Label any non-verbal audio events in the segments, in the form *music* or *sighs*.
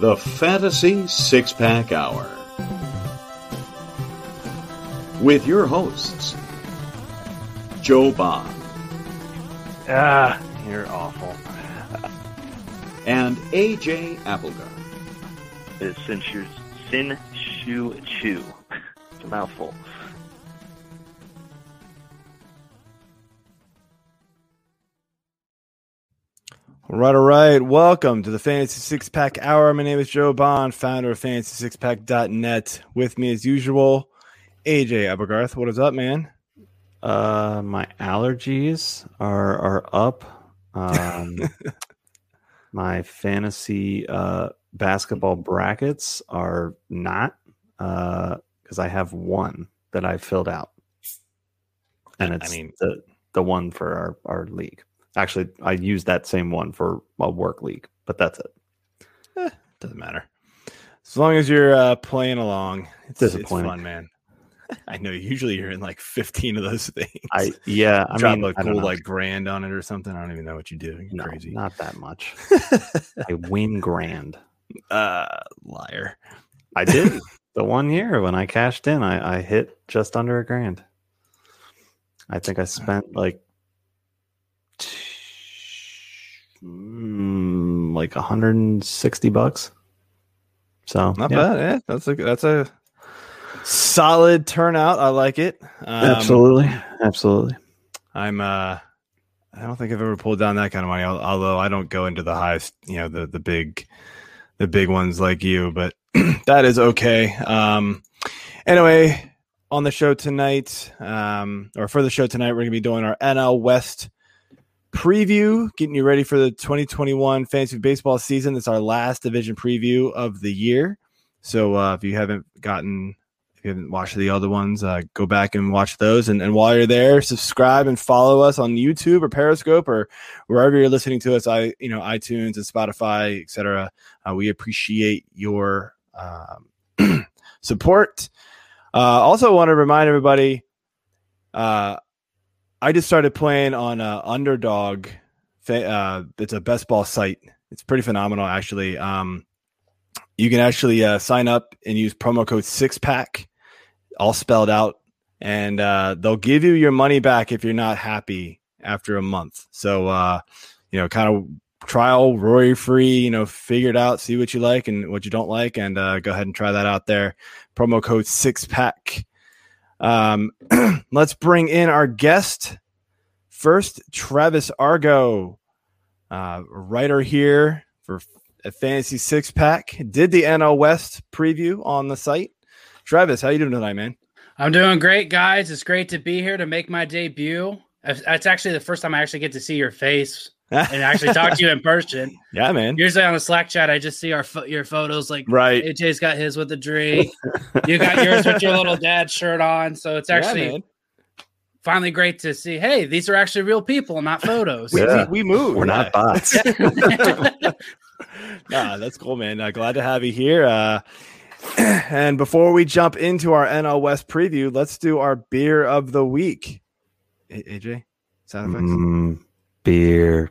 the Fantasy Six Pack Hour. With your hosts, Joe Bob Ah, you're awful. *laughs* and AJ Applegarth. It's Sin Shu, Sin Shu Chu. It's a mouthful. All right, all right. Welcome to the Fantasy Six Pack Hour. My name is Joe Bond, founder of FantasySixPack.net. With me, as usual, AJ Applegarth. What is up, man? Uh, my allergies are are up. Um, *laughs* my fantasy uh, basketball brackets are not because I have one that I filled out, and it's I mean- the the one for our our league. Actually, I used that same one for a work league, but that's it. Doesn't matter. As long as you're uh, playing along, it's, it's fun, man. I know. Usually, you're in like 15 of those *laughs* things. I yeah, I drop mean, a cool like grand on it or something. I don't even know what you do. You're no, crazy. not that much. *laughs* I win grand. uh, liar. I did *laughs* the one year when I cashed in. I, I hit just under a grand. I think I spent like mm, like 160 bucks. So Not yeah, bad. Yeah, that's a that's a solid turnout. I like it. Um, absolutely, absolutely. I'm uh I don't think I've ever pulled down that kind of money, although I don't go into the highest, you know, the the big the big ones like you, but *clears throat* that is okay. Um anyway, on the show tonight, um or for the show tonight, we're going to be doing our NL West preview, getting you ready for the 2021 fantasy baseball season. It's our last division preview of the year. So uh if you haven't gotten if you haven't watched the other ones, uh, go back and watch those. And, and while you're there, subscribe and follow us on YouTube or Periscope or wherever you're listening to us. I, you know, iTunes and Spotify, etc. Uh, we appreciate your um, *clears throat* support. Uh, also, want to remind everybody. Uh, I just started playing on uh, Underdog. Uh, it's a best ball site. It's pretty phenomenal, actually. Um, you can actually uh, sign up and use promo code six pack all spelled out and uh, they'll give you your money back if you're not happy after a month so uh, you know kind of trial rory free you know figure it out see what you like and what you don't like and uh, go ahead and try that out there promo code six pack um, *clears throat* let's bring in our guest first travis argo uh, writer here for a fantasy six pack did the nl west preview on the site travis how you doing tonight man I'm doing great, guys. It's great to be here to make my debut. It's actually the first time I actually get to see your face and actually talk to you in person. *laughs* yeah man Usually on the Slack chat, I just see our pho- your photos. Like right AJ's got his with the drink. You got yours with your little dad shirt on. So it's actually man. finally great to see. Hey, these are actually real people, not photos. we, Yeah. we, we moved We're yeah. not bots. *laughs* nah, that's cool, man. Uh, glad to have you here. Uh, *clears throat* and before we jump into our NL West preview, let's do our beer of the week. A- AJ, sound effects. Mm, beer.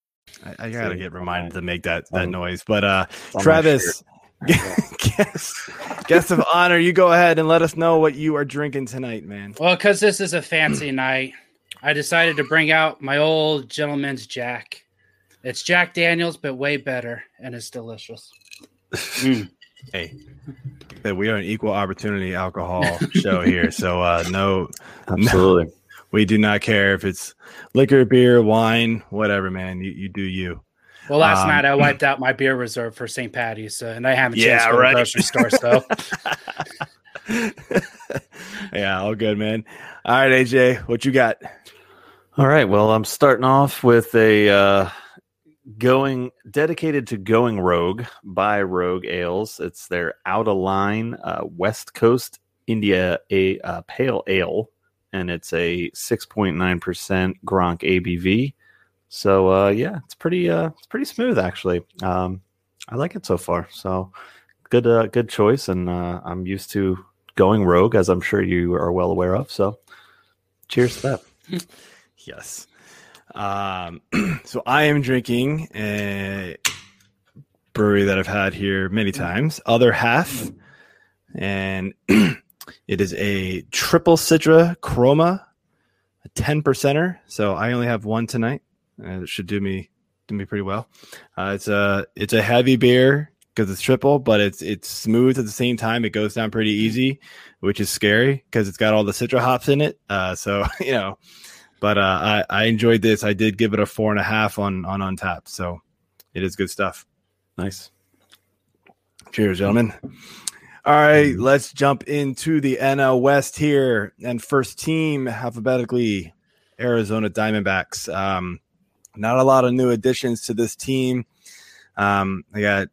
I, I gotta get reminded to make that Um, that noise. But uh, Travis, *laughs* guest, guest of honor, you go ahead and let us know what you are drinking tonight, man. Well, because this is a fancy *clears throat* night, I decided to bring out my old gentleman's Jack. It's Jack Daniels, but way better, and it's delicious. Mm. *laughs* Hey, that we are an equal opportunity alcohol show here, so uh, no, Absolutely. We do not care if it's liquor, beer, wine, whatever, man. You you do you. Well, last Um, night I *clears throat* wiped out my beer reserve for St. Patty's, so, and I haven't Yeah, changed to right. the grocery store. So *laughs* *laughs* yeah, all good, man. All right, AJ, what you got? All right. Well, I'm starting off with a uh, going dedicated to going rogue by Rogue Ales. It's their out of line uh, West Coast India a uh, pale ale, and it's a six point nine percent Gronk ABV. So uh, yeah, it's pretty uh, it's pretty smooth actually. Um, I like it so far. So good uh, good choice, and uh, I'm used to going rogue, as I'm sure you are well aware of. So cheers to that. *laughs* Yes. Um, *clears throat* so I am drinking a brewery that I've had here many times, Other Half, and *clears throat* it is a triple Citra Chroma, a ten percenter. So I only have one tonight. and it should do me do me pretty well. Uh, it's a it's a heavy beer because it's triple, but it's it's smooth at the same time. It goes down pretty easy, which is scary because it's got all the Citra hops in it. Uh, so *laughs* you know but uh, I, I enjoyed this. I did give it a four and a half on on Untappd, so it is good stuff. Nice. Cheers, gentlemen. All right, let's jump into the NL West here. And first team alphabetically, Arizona Diamondbacks. Um, not a lot of new additions to this team. Um, they got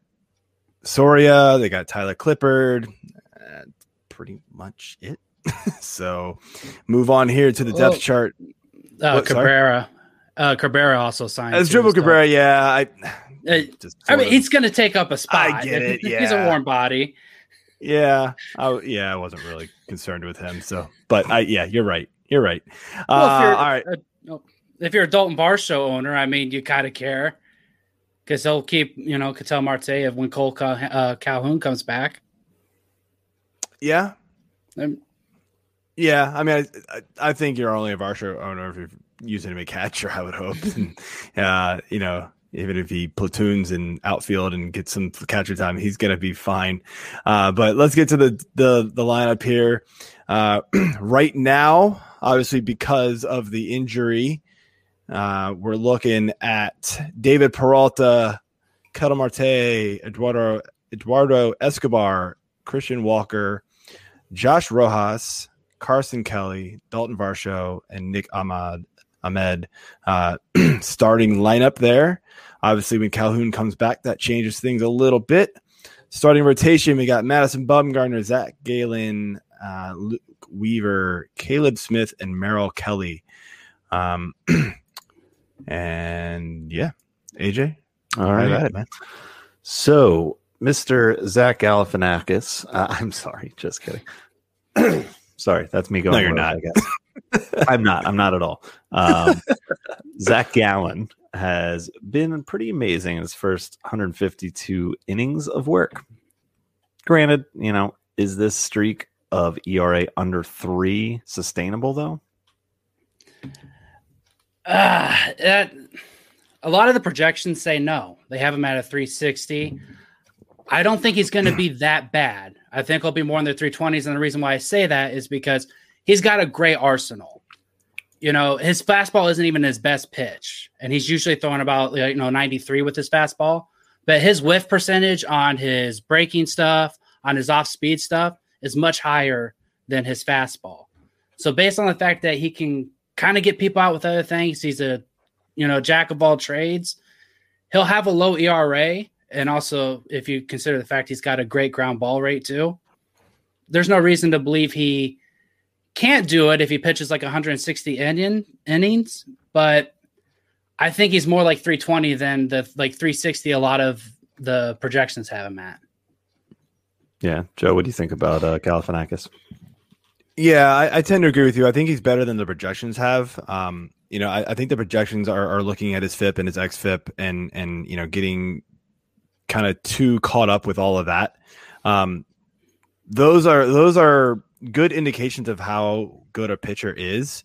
Soria, they got Tyler Clippard. Uh, pretty much it. *laughs* so move on here to the depth Oh. chart. Uh, What. Cabrera. Uh, Cabrera also signed. Asdrubal Cabrera, yeah, I *sighs* just I mean, sort of- he's going to take up a spot. I get it, He's a warm body. Yeah, I, yeah, I wasn't really concerned with him. So, but I, yeah, you're right. You're right. Uh, Well, if you're, all right. uh, if you're a Dalton Varsho owner, I mean, you kind of care because they'll keep, you know, Ketel Marte if when Kole uh, Calhoun comes back. Yeah. Um, Yeah. I mean, I, I, I think you're only a Varsho owner if you're using him a catcher, *laughs* I would hope. *laughs* And, uh, you know, even if he platoons in outfield and gets some catcher time, he's going to be fine. Uh, but let's get to the, the, the lineup here. Uh, *clears throat* right now, obviously, because of the injury, uh, we're looking at David Peralta, Ketel Marte, Eduardo, Eduardo Escobar, Christian Walker, Josh Rojas, Carson Kelly, Dalton Varsho, and Nick Ahmad Ahmed uh, *clears throat* starting lineup there. Obviously, when Calhoun comes back, that changes things a little bit. Starting rotation, we got Madison Bumgarner, Zac Gallen, uh, Luke Weaver, Caleb Smith, and Merrill Kelly. Um, *clears throat* and yeah, AJ, All right, got it, man. So, Mr. Zach Galifianakis, uh, *laughs* I'm sorry, just kidding. *clears throat* sorry, that's me going. No, you're not. I guess. *laughs* I'm not. I'm not at all. Um, Zac Gallen has been pretty amazing in his first 152 innings of work. Granted, you know, is this streak of ERA under three sustainable though? Ah, that a lot of the projections say no. They have him at a 360. I don't think he's going to be that bad. I think he'll be more in the 320s. And the reason why I say that is because he's got a great arsenal. You know, his fastball isn't even his best pitch, and he's usually throwing about you know 93 with his fastball. But his whiff percentage on his breaking stuff, on his off speed stuff, is much higher than his fastball. So based on the fact that he can kind of get people out with other things, he's a you know jack of all trades. He'll have a low ERA, and also if you consider the fact he's got a great ground ball rate too, there's no reason to believe he can't do it if he pitches like 160 inning, innings. But I think he's more like 320 than the like 360. A lot of the projections have him at. Yeah, Joe, what do you think about uh, Galifianakis? Yeah, I, I tend to agree with you. I think he's better than the projections have. Um, you know, I, I think the projections are, are looking at his FIP and his XFIP and and you know getting kind of too caught up with all of that. Um, those are those are good indications of how good a pitcher is,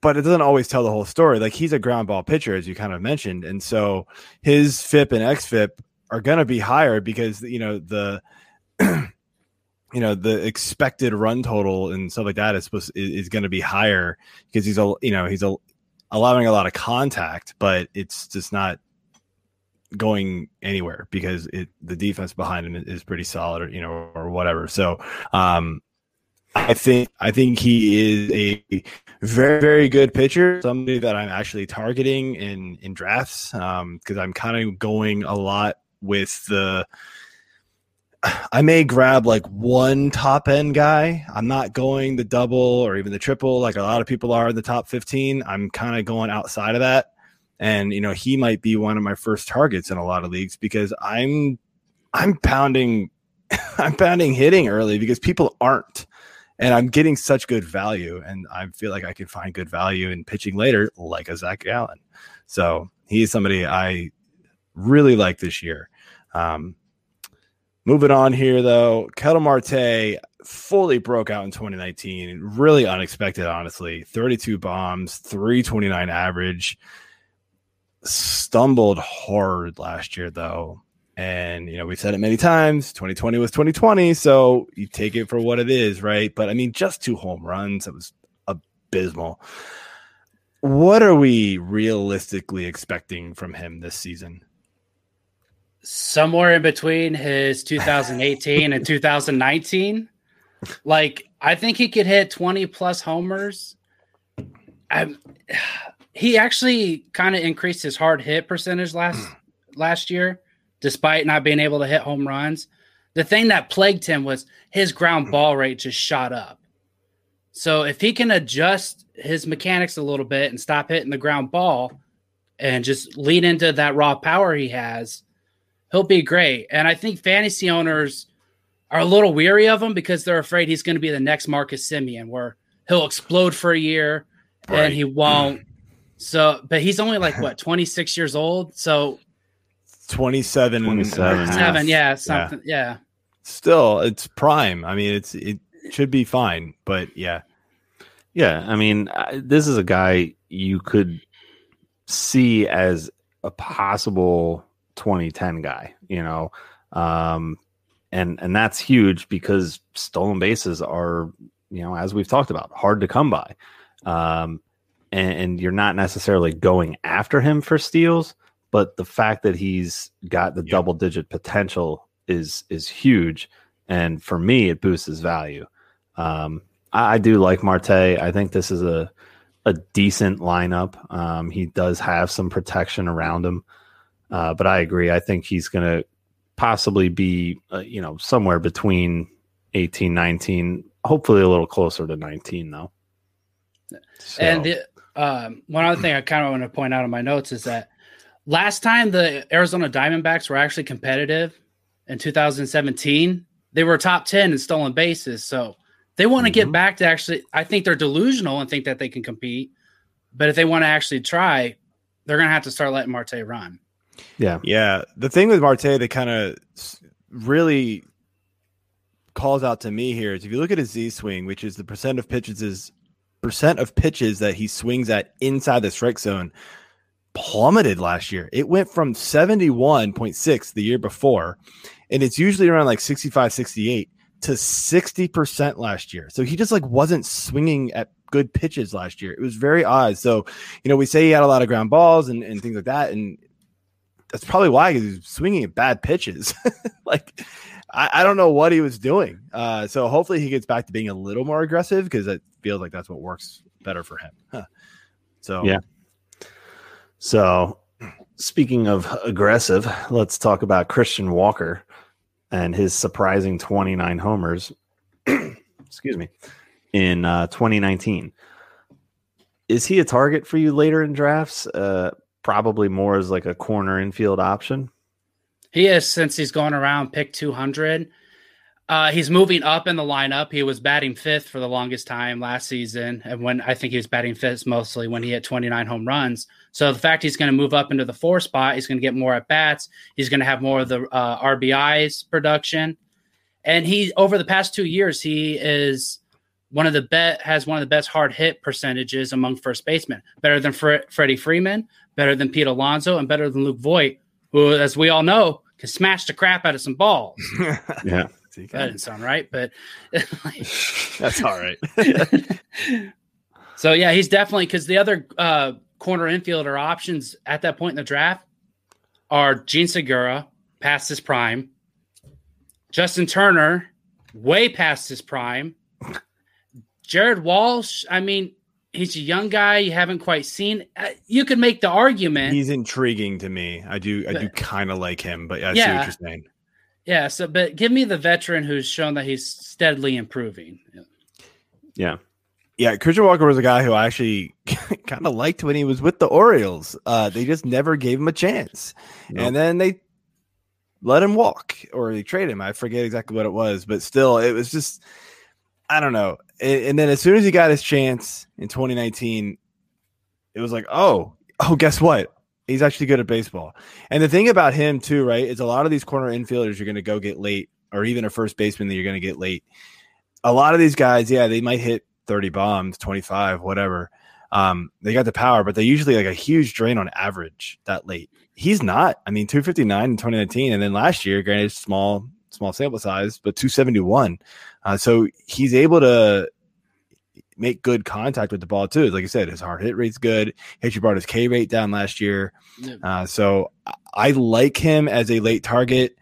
but it doesn't always tell the whole story. Like he's a ground ball pitcher, as you kind of mentioned, and so his FIP and XFIP are going to be higher because you know the *clears throat* you know the expected run total and stuff like that is supposed is, is going to be higher because he's a you know he's a, allowing a lot of contact, but it's just not going anywhere because it the defense behind him is pretty solid or you know or whatever. So um I think I think he is a very very good pitcher. Somebody that I'm actually targeting in in drafts um because I'm kind of going a lot with the. I may grab like one top end guy. I'm not going the double or even the triple like a lot of people are in the top 15. I'm kind of going outside of that. And you know, he might be one of my first targets in a lot of leagues because I'm I'm pounding *laughs* I'm pounding hitting early because people aren't. And I'm getting such good value, and I feel like I can find good value in pitching later, like a Zac Gallen So he's somebody I really like this year. Um, moving on here, though, Ketel Marte fully broke out in 2019. Really unexpected, honestly. 32 bombs, 329 average. Stumbled hard last year, though. And, you know, we've said it many times 2020 was 2020. So you take it for what it is, right? But I mean, just two home runs. It was abysmal. What are we realistically expecting from him this season? Somewhere in between his *laughs* 2018 and 2019. Like, I think he could hit 20 plus homers. I'm, he actually kind of increased his hard hit percentage last hmm. last year despite not being able to hit home runs. The thing that plagued him was his ground hmm. ball rate just shot up. So if he can adjust his mechanics a little bit and stop hitting the ground ball and just lean into that raw power he has, he'll be great. And I think fantasy owners are a little weary of him because they're afraid he's going to be the next Marcus Semien where he'll explode for a year right. and he won't. So, but he's only like what *laughs* 26 years old. So 27 27 seven, yeah, something, yeah. yeah. Still, it's prime. I mean, it's it should be fine, but yeah, yeah. I mean, this is a guy you could see as a possible 2010 guy, you know, um, and and that's huge because stolen bases are, you know, as we've talked about, hard to come by, um, and, and you're not necessarily going after him for steals but the fact that he's got the yeah. double digit potential is is huge. And for me it boosts his value. Um, I, I, do like marte. I think this is a a decent lineup. Um, he does have some protection around him. Uh, but i agree. I think he's going to possibly be uh, you know somewhere between 18 19 hopefully a little closer to 19 though. So. and the, um, one other thing i kind of want to point out in my notes is that last time the Arizona Diamondbacks were actually competitive in 2017, they were top 10 in stolen bases. So they want to mm-hmm. get back to actually, I think they're delusional and think that they can compete. But if they want to actually try, they're going to have to start letting Marte run. Yeah. Yeah. The thing with Marte that kind of really calls out to me here is if you look at his Z swing, which is the percent of pitches is percent of pitches that he swings at inside the strike zone plummeted last year. It went from 71.6 the year before, and it's usually around like 65, 68 to 60% last year. So he just like wasn't swinging at good pitches last year. It was very odd. So, you know, we say he had a lot of ground balls and, and things like that. And that's probably why he's swinging at bad pitches. *laughs* like, I, I, don't know what he was doing. Uh, so hopefully he gets back to being a little more aggressive because feels like that's what works better for him. Huh. So, yeah. So, speaking of aggressive, let's talk about Christian Walker and his surprising 29 homers. *clears throat* excuse me. In uh, 2019. Is he a target for you later in drafts? Uh, probably more as like a corner infield option. He is since he's going around pick 200. Uh, he's moving up in the lineup. He was batting fifth for the longest time last season, and when I think he was batting fifth mostly when he had 29 home runs. So the fact he's going to move up into the four spot, he's going to get more at bats. He's going to have more of the uh, RBIs production, and he over the past two years he is one of the bet has one of the best hard hit percentages among first basemen, better than Fre- Freddie Freeman, better than Pete Alonso, and better than Luke Voit, who, as we all know, can smash the crap out of some balls. *laughs* yeah. That didn't sound right, but *laughs* *laughs* that's all right. *laughs* so yeah, he's definitely because the other uh, corner infielder options at that point in the draft are Jean Segura, past his prime, Justin Turner, way past his prime, Jared Walsh, I mean, he's a young guy you haven't quite seen. Uh, you could make the argument. He's intriguing to me. I do I do kind of like him, but I see Yeah. what you're saying. Yeah, so but give me the veteran who's shown that he's steadily improving. Yeah. Yeah, Christian Walker was a guy who I actually *laughs* kind of liked when he was with the Orioles. Uh, they just never gave him a chance, Nope. and then they let him walk or they trade him. I forget exactly what it was, but still, it was just I don't know. And, and then as soon as he got his chance in 2019, it was like, oh, oh, guess what? He's actually good at baseball. And the thing about him too, right, is a lot of these corner infielders you're going to go get late, or even a first baseman that you're going to get late. A lot of these guys, yeah, they might hit 30 bombs, 25, whatever. Um, they got the power, but they usually like a huge drain on average that late. He's not. I mean, 259 in 2019, and then last year, granted, small, small sample size, but 271. Uh, so he's able to make good contact with the ball too. Like I said, his hard hit rate's good. He actually brought his K rate down last year. Yeah. Uh, so I- I like him as a late target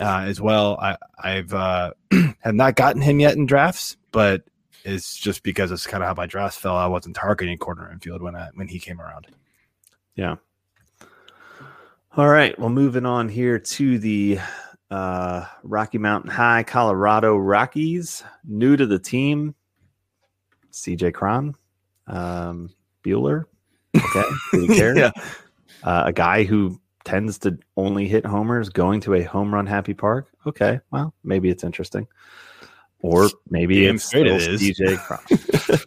uh, as well. I, I've uh, *clears throat* have not gotten him yet in drafts, but it's just because it's kind of how my drafts fell. I wasn't targeting corner infield when I, when he came around. Yeah. All right. Well, moving on here to the uh, Rocky Mountain High Colorado Rockies. New to the team, CJ Cron, um, Bueller. Okay. *laughs* Do we care? yeah, uh, a guy who tends to only hit homers going to a home run happy park. Okay. Well, maybe it's interesting. Or maybe Damn it's it is. CJ Cron.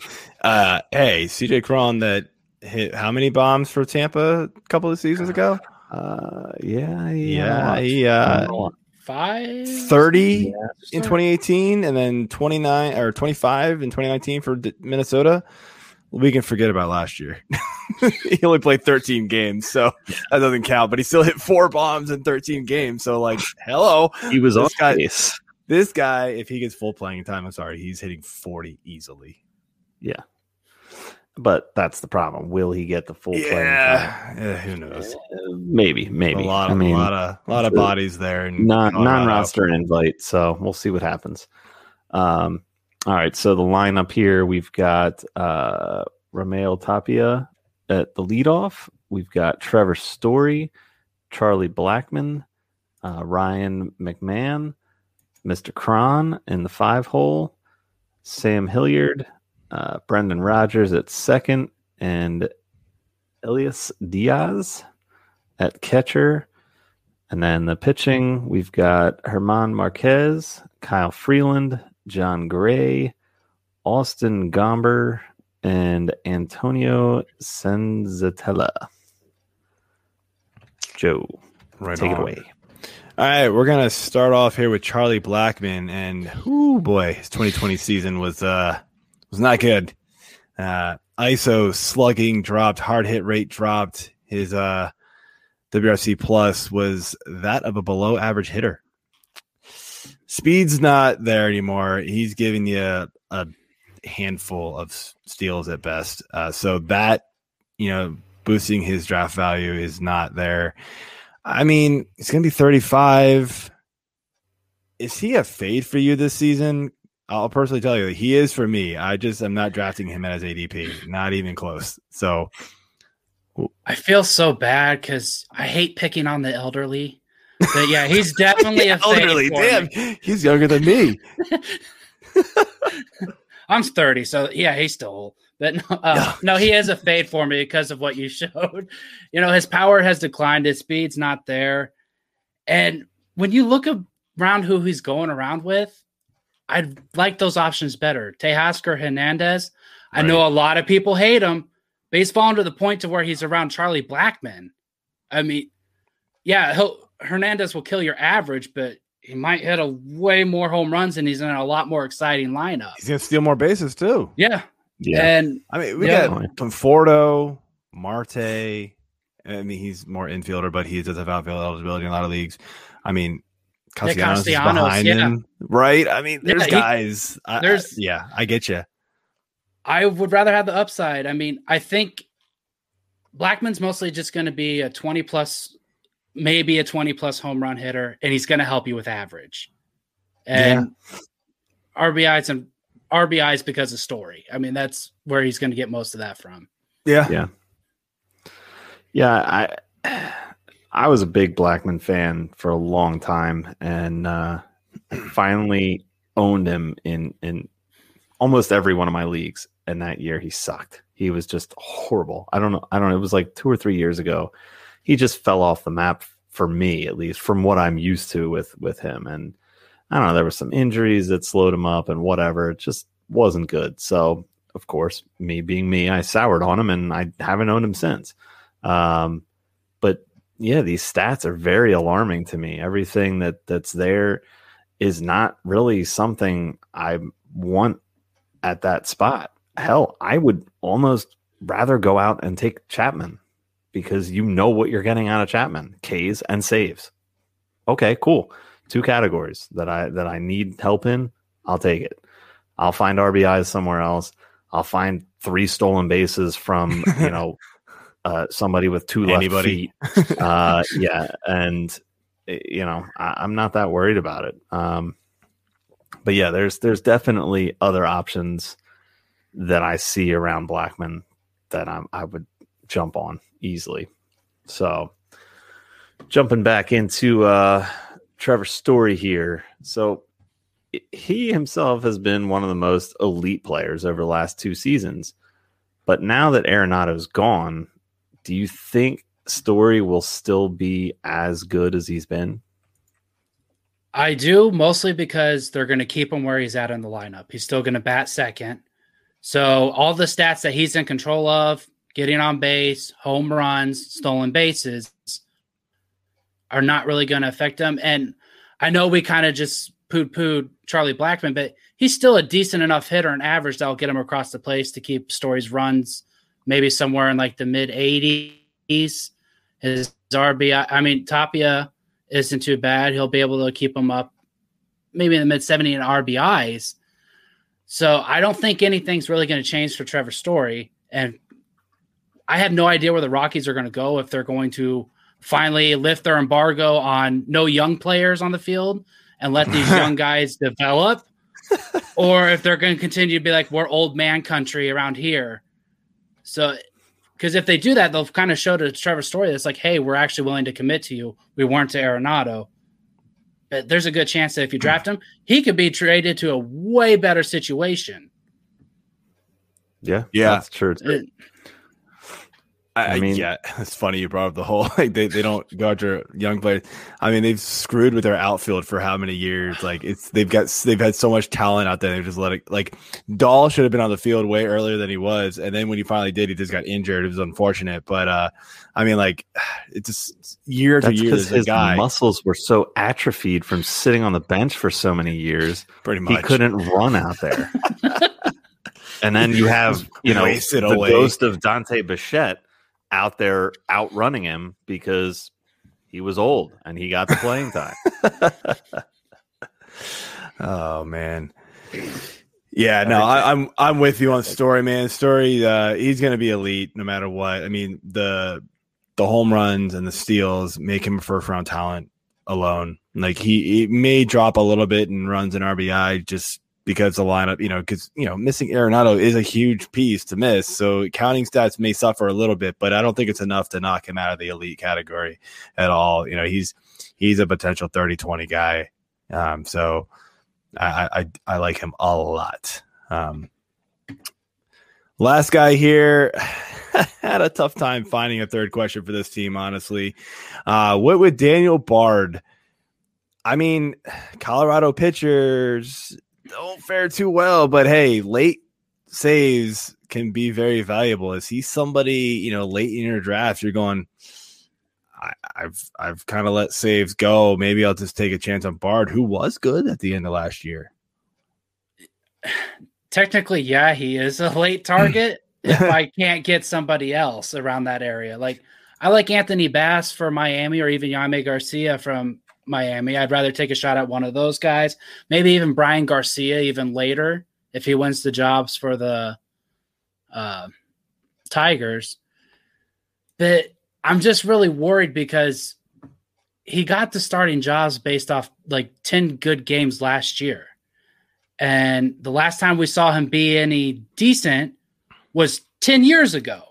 *laughs* uh, hey, CJ Cron that hit how many bombs for Tampa a couple of seasons ago? Uh, yeah. Yeah, Yeah. he uh, Five 30 Yeah. in 2018 and then 29 or 25 in 2019 for D- Minnesota. We can forget about last year. *laughs* he only played 13 games, so that doesn't count, but he still hit four bombs in 13 games. So, like, hello. He was This on guy- base. This guy, if he gets full playing time, I'm sorry, he's hitting 40 easily. But that's the problem. Will he get the full? Yeah, yeah, who knows? Uh, maybe, maybe. A lot I of, mean, a lot of, a lot of bodies there. in non non roster invite, so we'll see what happens. Um, all right, so the lineup here we've got uh Raimel Tapia at the leadoff. We've got Trevor Story, Charlie Blackmon, uh, Ryan McMahon, Mr. Cron in the five hole, Sam Hilliard, uh, Brendan Rodgers at second, and Elias Diaz at catcher. And then the pitching, we've got German Marquez, Kyle Freeland, Jon Gray, Austin Gomber, and Antonio Senzatela. Joe, Right take on. it away. All right, we're gonna start off here with Charlie Blackmon, and oh boy, his 2020 season was uh was not good. Uh, ISO slugging dropped, hard hit rate dropped. His uh WRC plus was that of a below average hitter. Speed's not there anymore. He's giving you a, a handful of steals at best. Uh, so that you know boosting his draft value is not there. I mean, he's going to be 35. Is he a fade for you this season? I'll personally tell you that he is for me. I just am not drafting him as ADP, not even close. So, I feel so bad because I hate picking on the elderly. But yeah, he's *laughs* definitely a elderly, damn, me. he's younger than me. *laughs* *laughs* I'm 30, so yeah, he's still old. But no, uh, no, he is a fade for me because of what you showed. You know, his power has declined, his speed's not there. And when you look around who he's going around with, I'd like those options better. Teoscar Hernandez. I know a lot of people hate him, but he's fallen to the point to where he's around Charlie Blackmon. I mean, yeah, he'll Hernandez will kill your average, but he might hit a way more home runs and he's in a lot more exciting lineup. He's going to steal more bases too. Yeah. Yeah. And I mean, we Yeah. got Conforto, Marte. I mean, he's more infielder, but he does have outfield eligibility in a lot of leagues. I mean, Castellanos, is Castellanos, behind yeah. him, right? I mean, there's Yeah, he- guys. I- I- there's- yeah, I get you. I would rather have the upside. I mean, I think Blackmon's mostly just going to be a 20 plus, maybe a 20 plus home run hitter, and he's going to help you with average. And RBIs and RBIs because of story. I mean, that's where he's going to get most of that from. Yeah. Yeah. Yeah, I I was a big Blackmon fan for a long time and uh *clears throat* finally owned him in in almost every one of my leagues and that year he sucked. He was just horrible. I don't know I don't know it was like 2 or 3 years ago. He just fell off the map for me at least from what I'm used to with with him and I don't know there were some injuries that slowed him up and whatever. It just wasn't good. So, of course, me being me, I soured on him and I haven't owned him since. Um, yeah, these stats are very alarming to me. Everything that that's there is not really something I want at that spot. Hell, I would almost rather go out and take Chapman because you know what you're getting out of Chapman, K's and saves. Okay, cool. Two categories that I that I need help in, I'll take it. I'll find RBIs somewhere else. I'll find three stolen bases from, you *laughs* know, uh, somebody with two left Anybody. feet. *laughs* Uh, yeah, and eh, you know, I, I'm not that worried about it. Um, but yeah, there's there's definitely other options that I see around Blackmon that I'm, I would jump on easily. So jumping back into uh, Trevor's story here. So he himself has been one of the most elite players over the last two seasons. But now that Arenado's gone, do you think Story will still be as good as he's been? I do mostly because they're going to keep him where he's at in the lineup. He's still going to bat second. So all the stats that he's in control of, getting on base, home runs, stolen bases, are not really going to affect him. And I know we kind of just pooed pooed Charlie Blackmon, but he's still a decent enough hitter and average that'll get him across the place to keep Story's runs maybe somewhere in like the mid 80s. His RBI, I mean, Tapia isn't too bad. He'll be able to keep him up maybe in the mid 70s in RBIs. So I don't think anything's really going to change for Trevor Story. And I have no idea where the Rockies are going to go if they're going to finally lift their embargo on no young players on the field and let these *laughs* young guys develop, or if they're going to continue to be like, we're old man country around here. So, because if they do that, they'll kind of show to Trevor Story that's like, hey, we're actually willing to commit to you. We weren't to Arenado. But there's a good chance that if you hmm. draft him, he could be traded to a way better situation. Yeah, Yeah. that's true. too. I, I mean- yeah, *laughs* it's funny you brought up the whole *laughs* like they, they don't go after young players. I mean, they've screwed with their outfield for how many years? *sighs* Like it's they've got they've had so much talent out there. They just let it like Dahl should have been on the field way earlier than he was, and then when he finally did, he just got injured. It was unfortunate, but uh, I mean, like *sighs* it's just year to year. because There's a his guy muscles were so atrophied from sitting on the bench for so many years. pretty much, He couldn't run out there. *laughs* and then you have, you know, the away. ghost of Dante Bichette out there outrunning him because he was old and he got the playing time. *laughs* Oh man. Yeah, no, I, I'm I'm with you on story, man. Story, uh, he's gonna be elite no matter what. I mean, the the home runs and the steals make him a first round talent alone. Like he, he may drop a little bit in runs and RBI just because the lineup, you know, because you know, missing Arenado is a huge piece to miss. So counting stats may suffer a little bit, but I don't think it's enough to knock him out of the elite category at all. You know, he's he's a potential 30-20 guy. Um, so I, I I like him a lot. Um, last guy here *sighs* had a tough time finding a third question for this team. Honestly, uh, what with Daniel Bard? I mean, *sighs* Colorado pitchers don't fare too well, but hey, late saves can be very valuable. Is he somebody you know late in your draft? You're going. I, I've I've kind of let saves go. Maybe I'll just take a chance on Bard, who was good at the end of last year. technically, yeah, he is a late target *clears throat* if I can't get somebody else around that area. Like I like Anthony Bass for Miami or even Yimi Garcia from Miami. I'd rather take a shot at one of those guys. Maybe even Bryan Garcia even later if he wins the jobs for the uh, Tigers. But I'm just really worried because he got the starting jobs based off like 10 good games last year. And the last time we saw him be any decent was 10 years ago.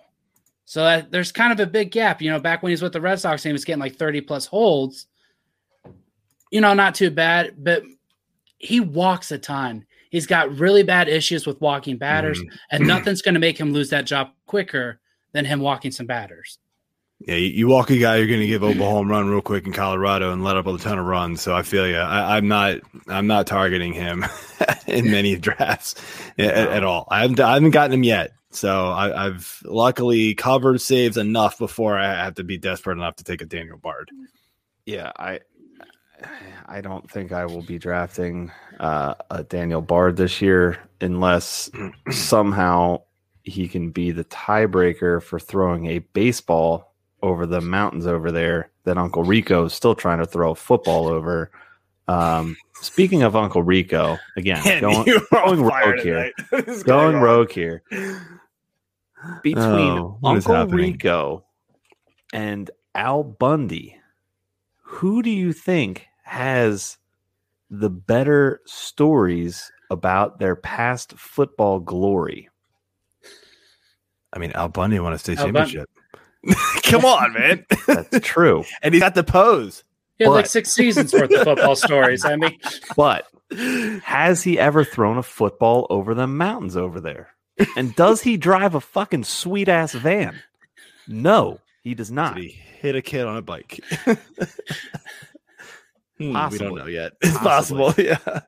So that, there's kind of a big gap. You know, back when he was with the Red Sox, he was getting like 30 plus holds. You know, not too bad, but he walks a ton. He's got really bad issues with walking batters, Mhm. and nothing's going to make him lose that job quicker than him walking some batters. Yeah, you, you walk a guy, you're going to give up a home run real quick in Colorado and let up a ton of runs. So I feel you. I, I'm not. I'm not targeting him *laughs* in many drafts at, at all. I haven't. I haven't gotten him yet. So I, I've luckily covered saves enough before I have to be desperate enough to take a Daniel Bard. Yeah, I I don't think I will be drafting uh, a Daniel Bard this year unless *clears throat* somehow he can be the tiebreaker for throwing a baseball over the mountains over there that Uncle Rico is still trying to throw a football over. Um, speaking of Uncle Rico, again, going, You are on going rogue here. tonight. *laughs* Going on? rogue here. Between Oh, Uncle? Rico and Al Bundy, who do you think has the better stories about their past football glory? I mean, Al Bundy won a state Al Bun- championship. *laughs* Come on, man. That's true. *laughs* and he's got the pose. He had like six seasons worth of football stories. I mean, *laughs* But has he ever thrown a football over the mountains over there? And does he drive a fucking sweet ass van? No, he does not. Did he hit a kid on a bike? Hmm, we don't know yet. *laughs* It's Possibly. possible. Yeah.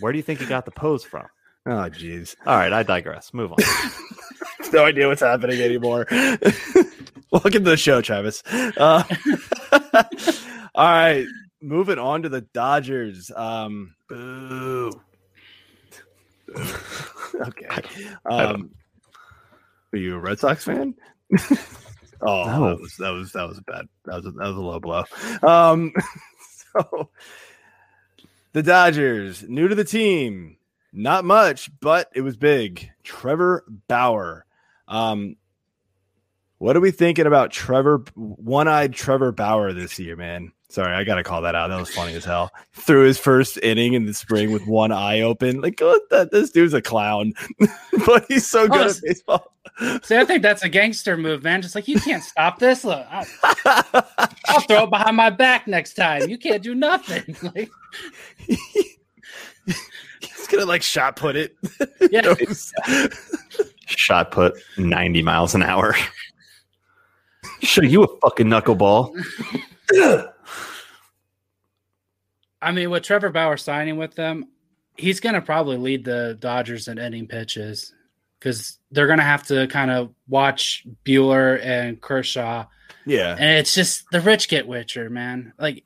Where do you think he got the pose from? Oh, jeez. All right, I digress. Move on. *laughs* No idea what's happening anymore. *laughs* Welcome to the show, Travis. Uh, all right, moving on to the Dodgers. Um, boo. okay. Um, are you a Red Sox fan? oh, No. that was that was that was bad. That was a, that was a low blow. Um, the Dodgers, new to the team, not much, but it was big. Trevor Bauer. Um, what are we thinking about Trevor, one-eyed Trevor Bauer this year, man? Sorry, I gotta call that out. That was funny as hell. Threw his first inning in the spring with one eye open. Like, what the, this dude's a clown, *laughs* but he's so good Oh, at baseball. see, I think that's a gangster move, man. Just like you can't stop this. Look, I, *laughs* I'll throw it behind my back next time. You can't do nothing. *laughs* Like, he's gonna like shot put it. Yeah. Shot put 90 miles an hour. Show you a fucking knuckleball. I mean, with Trevor Bauer signing with them, he's going to probably lead the Dodgers in inning pitches because they're going to have to kind of watch Buehler and Kershaw. yeah, And it's just the rich get richer, man. Like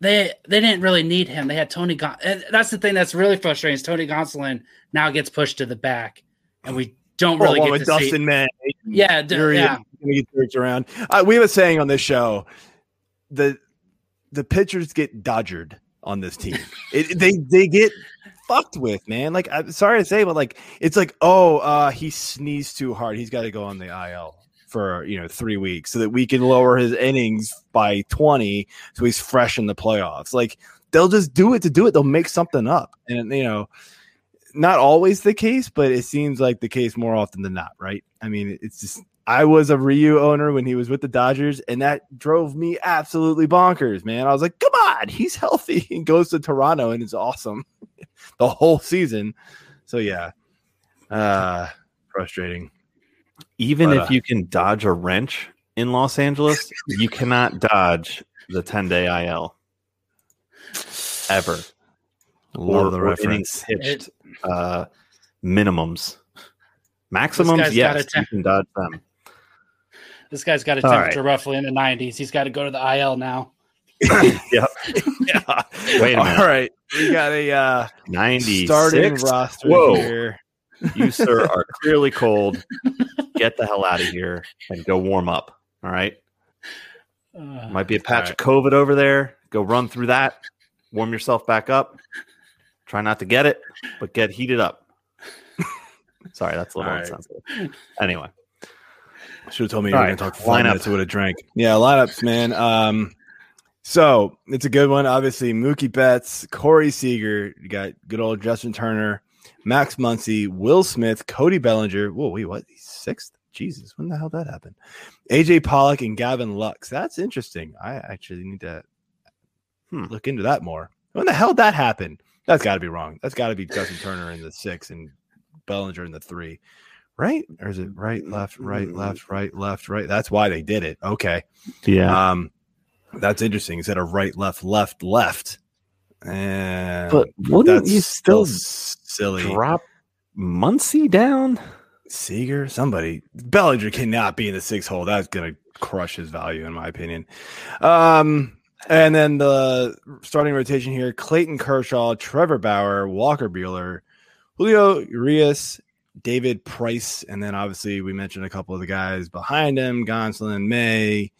they they didn't really need him. They had Tony Gon- and that's the thing that's really frustrating is Tony Gonsolin now gets pushed to the back and we don't oh, really Well, get to Dustin see. May. Yeah, d- yeah. gonna get jerked around. Uh, we have a saying on this show: the the pitchers get dodgered on this team. *laughs* it, they they get fucked with, man. Like I'm sorry to say, but like it's like, oh, uh, he sneezed too hard. He's got to go on the IL for you know three weeks so that we can lower his innings by twenty, so he's fresh in the playoffs. Like they'll just do it to do it. They'll make something up, and you know. Not always the case, but it seems like the case more often than not, right? I mean, it's just I was a Ryu owner when he was with the Dodgers, and that drove me absolutely bonkers, man. I was like, come on, he's healthy *laughs* and goes to Toronto and it's awesome *laughs* the whole season. So yeah. Uh frustrating. Even But, if uh, you can dodge a wrench in Los Angeles, you cannot dodge the 10 day IL ever. Love the or innings reference. pitched uh, minimums. Maximums, guy's got yes, a ten- you can dodge them. This guy's got a All temperature roughly in the 90s. He's got to go to the IL now. *laughs* yep. yeah. *laughs* *laughs* Wait a minute. All right. We got a uh 96. starting roster Whoa. here. You, sir, are clearly cold. Get the hell out of here and go warm up. All right. Uh, Might be a patch of COVID over there. Go run through that. Warm yourself back up. Try not to get it, but get heated up. *laughs* Sorry, that's a little All right. insensitive. Anyway, Should have told me you All were right, going to talk for five lineup. minutes. Would have drank. Yeah, lineups, man. Um, So it's a good one. Obviously, Mookie Betts, Corey Seager, you got good old Justin Turner, Max Muncy, Will Smith, Cody Bellinger. Whoa, wait, what? He's sixth? Jesus, when the hell that happened? AJ Pollock and Gavin Lux. That's interesting. I actually need to hmm, look into that more. When the hell did that happen? That's got to be wrong. That's got to be Justin Turner in the six and Bellinger in the three, right? Or is it right, left, right, left, right, left, right? That's why they did it. Okay. Yeah. Um, that's interesting. Instead of right, left, left, left. And but wouldn't you still silly. drop Muncy down? Seager, somebody Bellinger cannot be in the six hole. That's gonna crush his value, in my opinion. Um, and then the starting rotation here: Clayton Kershaw, Trevor Bauer, Walker Buehler, Julio Urias, David Price, and then obviously we mentioned a couple of the guys behind him: Gonsolin, May.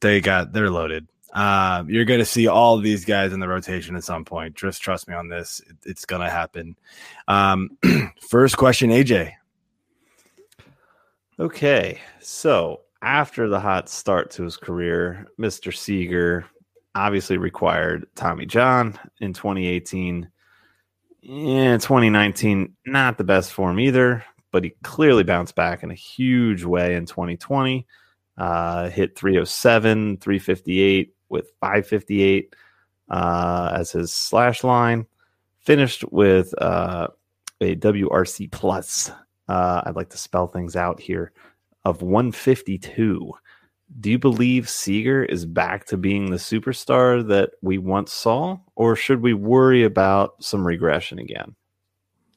They got they're loaded. Uh, you're going to see all these guys in the rotation at some point. Just trust me on this; it, it's going to happen. Um, *clears throat* first question, AJ. Okay, so after the hot start to his career, Mr. Seager obviously required Tommy John in 2018. In 2019, not the best form either, but he clearly bounced back in a huge way in 2020. Uh, hit 307, 358 with 558 uh, as his slash line. Finished with uh, a WRC plus uh, I'd like to spell things out here, of 152. Do you believe Seager is back to being the superstar that we once saw, or should we worry about some regression again?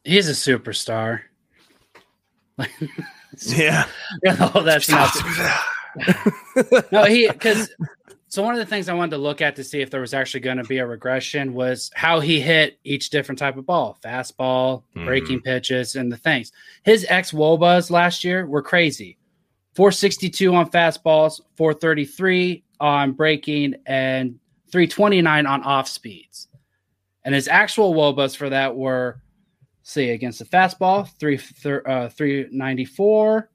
He's a superstar. *laughs* *laughs* Yeah, no, that's not. *laughs* no, he because so one of the things I wanted to look at to see if there was actually going to be a regression was how he hit each different type of ball, fastball, breaking mm-hmm. pitches, and the things. His ex wobas last year were crazy. 462 on fastballs, 433 on breaking, and 329 on off speeds. And his actual wobas for that were, see, against the fastball, three, uh, 394,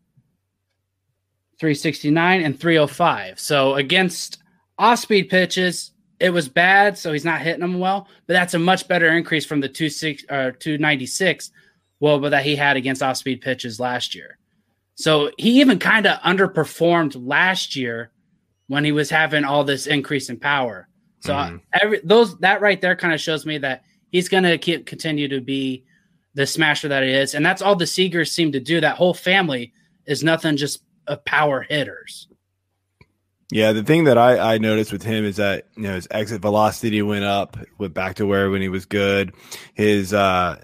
369, and 305. So against off speed pitches, it was bad, so he's not hitting them well. But that's a much better increase from the two six uh, two ninety six well, that he had against off speed pitches last year. So he even kind of underperformed last year when he was having all this increase in power. So Mhm. every those that right there kind of shows me that he's going to keep continue to be the smasher that he is, and that's all the Seagers seem to do. That whole family is nothing just of power hitters. Yeah, the thing that I, I noticed with him is that you know his exit velocity went up, went back to where when he was good. His uh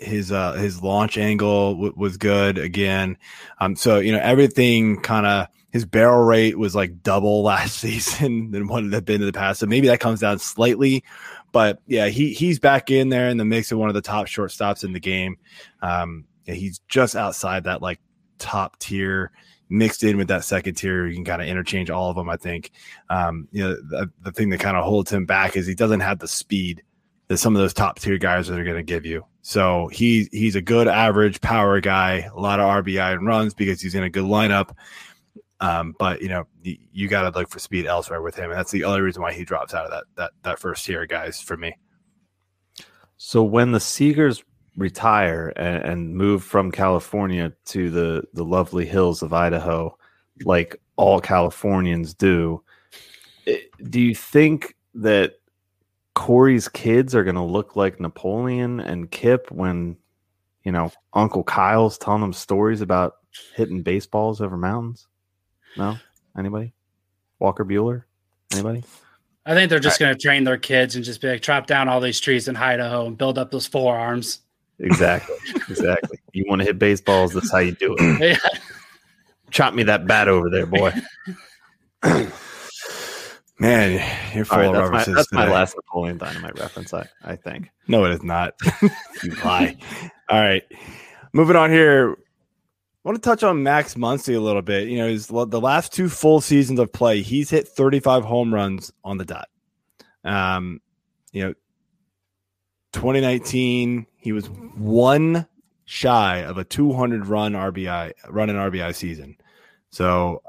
his uh his launch angle w- was good again. Um, so you know everything kind of his barrel rate was like double *laughs* last season than what it had been in the past. So maybe that comes down slightly, but yeah, he he's back in there in the mix of one of the top shortstops in the game. Um, yeah, he's just outside that like top tier mixed in with that second tier. You can kind of interchange all of them. I think. Um, you know, the, the thing that kind of holds him back is he doesn't have the speed that some of those top tier guys are going to give you. So he he's a good average power guy, a lot of RBI and runs because he's in a good lineup. Um, but you know, you, got to look for speed elsewhere with him, and that's the only reason why he drops out of that that that first tier, guys. For me, So when the Seagers retire and, and move from California to the the lovely hills of Idaho, like all Californians do, do you think that Corey's kids are going to look like Napoleon and Kip when you know Uncle Kyle's telling them stories about hitting baseballs over mountains? No, anybody? Walker Buehler? Anybody? I think they're just going to train their kids and just be like, chop down all these trees in Idaho and build up those forearms. Exactly. exactly. *laughs* You want to hit baseballs? That's how you do it. Yeah. Chop me that bat over there, boy. *laughs* man, you're full right, of that's my, references. that's my last Napoleon Dynamite reference. I, I think. No, it is not. *laughs* you lie. All right. Moving on here. I want to touch on Max Muncy a little bit. You know, his, the last two full seasons of play, he's hit 35 home runs on the dot. Um, you know, 2019, he was one shy of a 200 run RBI, run an RBI season. So,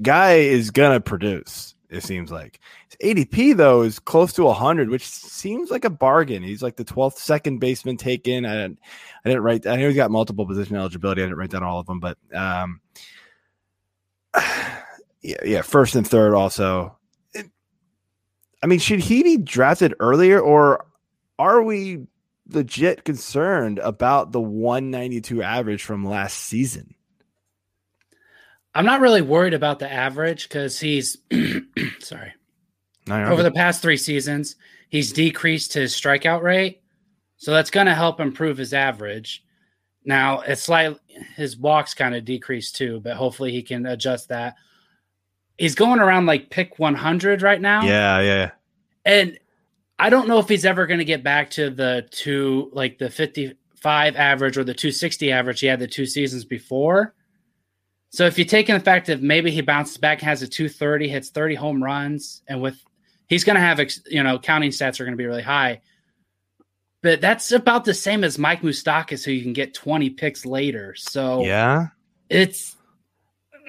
guy is gonna produce. It seems like his ADP though is close to 100, which seems like a bargain. He's like the 12th second baseman taken. I didn't, I didn't write. I know he's got multiple position eligibility. I didn't write down all of them, but um, *sighs* yeah, yeah, first and third also. It, I mean, should he be drafted earlier, or are we legit concerned about the 192 average from last season? I'm not really worried about the average because he's *clears throat* sorry. Over the past three seasons, he's decreased his strikeout rate. So that's going to help improve his average. Now, it's slightly his walks kind of decreased too, but hopefully he can adjust that. He's going around like pick 100 right now. Yeah, yeah. And I don't know if he's ever going to get back to the two, like the 55 average or the 260 average he had the two seasons before. So if you take in the fact that maybe he bounces back, has a 230, hits 30 home runs, and with he's going to have, you know, counting stats are going to be really high. But that's about the same as Mike Moustakas, who you can get 20 picks later. So yeah, it's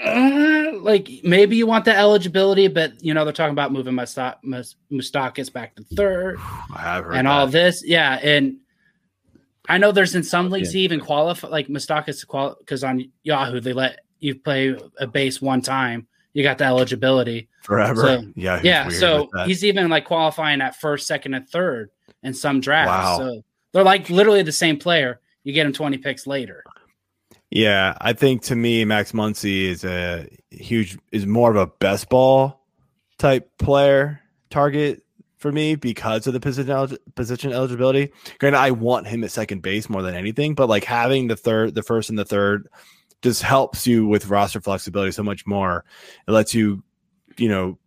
uh, like maybe you want the eligibility, but you know they're talking about moving Moustakas back to third, *sighs* I and that. And all this. Yeah, and I know there's in some leagues yeah. he even qualify like Moustakas because on Yahoo they let you play a base one time, you got the eligibility forever. So, yeah, yeah. So he's even like qualifying at first, second, and third in some drafts. Wow. So they're like literally the same player. You get him 20 picks later. Yeah, I think to me, Max Muncy is a huge is more of a best ball type player target for me because of the position position eligibility. Granted, I want him at second base more than anything, but like having the third, the first and the third just helps you with roster flexibility so much more. It lets you, you know,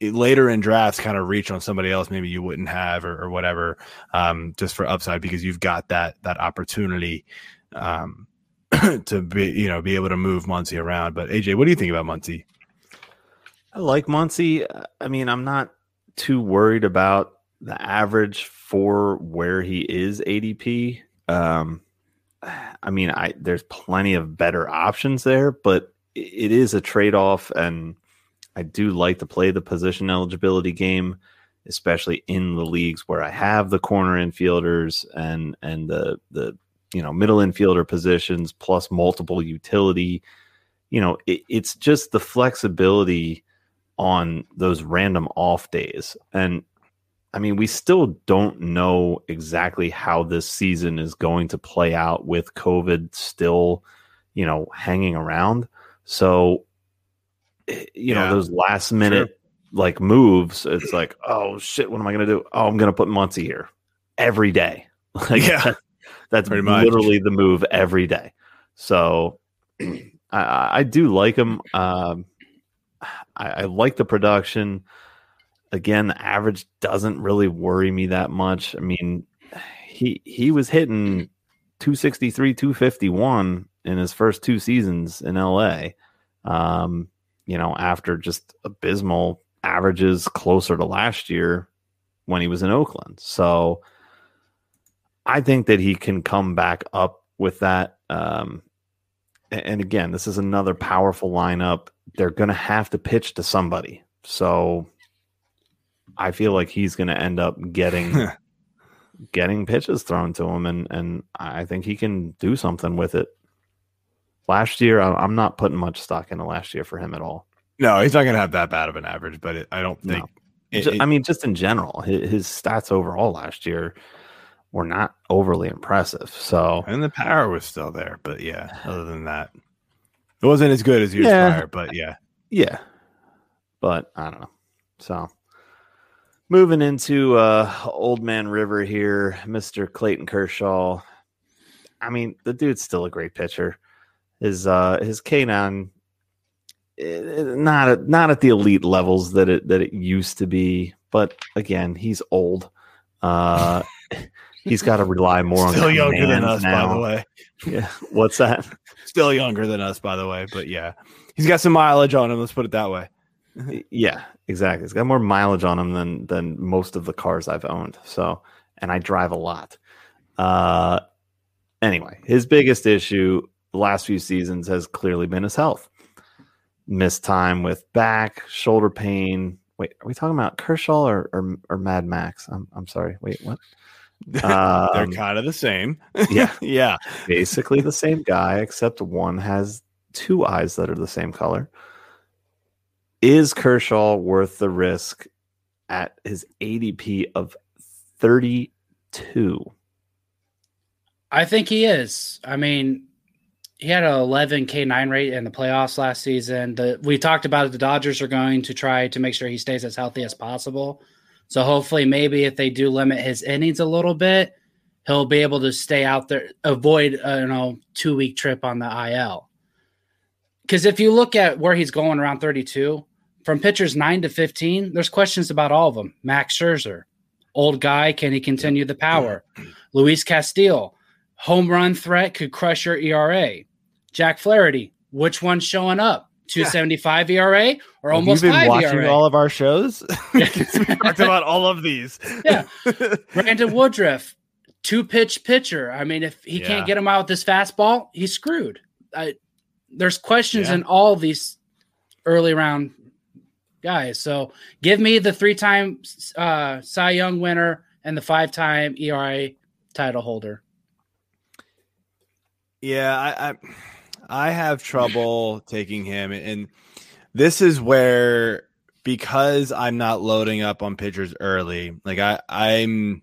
later in drafts kind of reach on somebody else maybe you wouldn't have or, or whatever um, just for upside because you've got that that opportunity um, *clears throat* to be you know be able to move Muncy around. But AJ, what do you think about Muncy? I like Muncy. I mean, I'm not too worried about the average for where he is ADP. Um, *sighs* I mean, I there's plenty of better options there, but it is a trade off, and I do like to play the position eligibility game, especially in the leagues where I have the corner infielders and and the the you know middle infielder positions plus multiple utility. You know, it, it's just the flexibility on those random off days, and I mean, we still don't know exactly how this season is going to play out with COVID still, you know, hanging around. So, eh, you yeah, know, those last minute sure. like moves, it's like, oh shit, what am I going to do? Oh, I'm going to put Muncy here every day. *laughs* Like, yeah, that's Pretty literally much. the move every day. So, *clears throat* I, I do like him. Um, I, I like the production again, the average doesn't really worry me that much. I mean, he he was hitting 263, 251 in his first two seasons in LA. Um, you know, after just abysmal averages closer to last year when he was in Oakland. So I think that he can come back up with that. Um, and again, this is another powerful lineup. They're going to have to pitch to somebody. So I feel like he's going to end up getting *laughs* getting pitches thrown to him, and and I think he can do something with it. Last year, I'm not putting much stock into last year for him at all. No, he's not going to have that bad of an average, but it, I don't think. No. It, it, I mean, just in general, his, his, stats overall last year were not overly impressive. So, and the power was still there, but yeah, other than that, it wasn't as good as years yeah. prior. But yeah, yeah, but I don't know. So Moving into uh, Old Man River here, Mr. Clayton Kershaw. I mean, the dude's still a great pitcher. His uh, his K9 eh, not at, not at the elite levels that it that it used to be, but again, he's old. Uh, *laughs* he's got to rely more still on still younger than us, now. by the way. *laughs* Yeah, what's that? Still younger than us, by the way. But yeah, he's got some mileage on him. Let's put it that way *laughs* yeah, exactly. It's got more mileage on them than than most of the cars I've owned. So, and I drive a lot. Uh, anyway, his biggest issue the last few seasons has clearly been his health. missed time with back, shoulder pain. Wait, are we talking about Kershaw or or, or Mad Max? I'm I'm sorry. Wait, what? *laughs* They're Um, kind of the same. yeah, *laughs* yeah. basically the same guy, except one has two eyes that are the same color. Is Kershaw worth the risk at his ADP of 32? I think he is. I mean, he had an 11 K9 rate in the playoffs last season. The we talked about it, the Dodgers are going to try to make sure he stays as healthy as possible. So hopefully, maybe if they do limit his innings a little bit, he'll be able to stay out there, avoid uh, you know two week trip on the IL. Because if you look at where he's going around 32, from pitchers 9 to 15, there's questions about all of them. Max Scherzer, old guy, can he continue the power? Luis Castillo, home run threat could crush your ERA. Jack Flaherty, which one's showing up? 275 ERA or almost You've been watching ERA? all of our shows. *laughs* *laughs* We talked about all of these. Yeah. *laughs* Brandon Woodruff, two pitch pitcher. I mean, if he Yeah. can't get him out with this fastball, he's screwed. I, there's questions Yeah. in all these early round guys. So give me the three time uh, Cy Young winner and the five time ERA title holder. Yeah, I, I I have trouble taking him, and this is where because I'm not loading up on pitchers early. Like I, I'm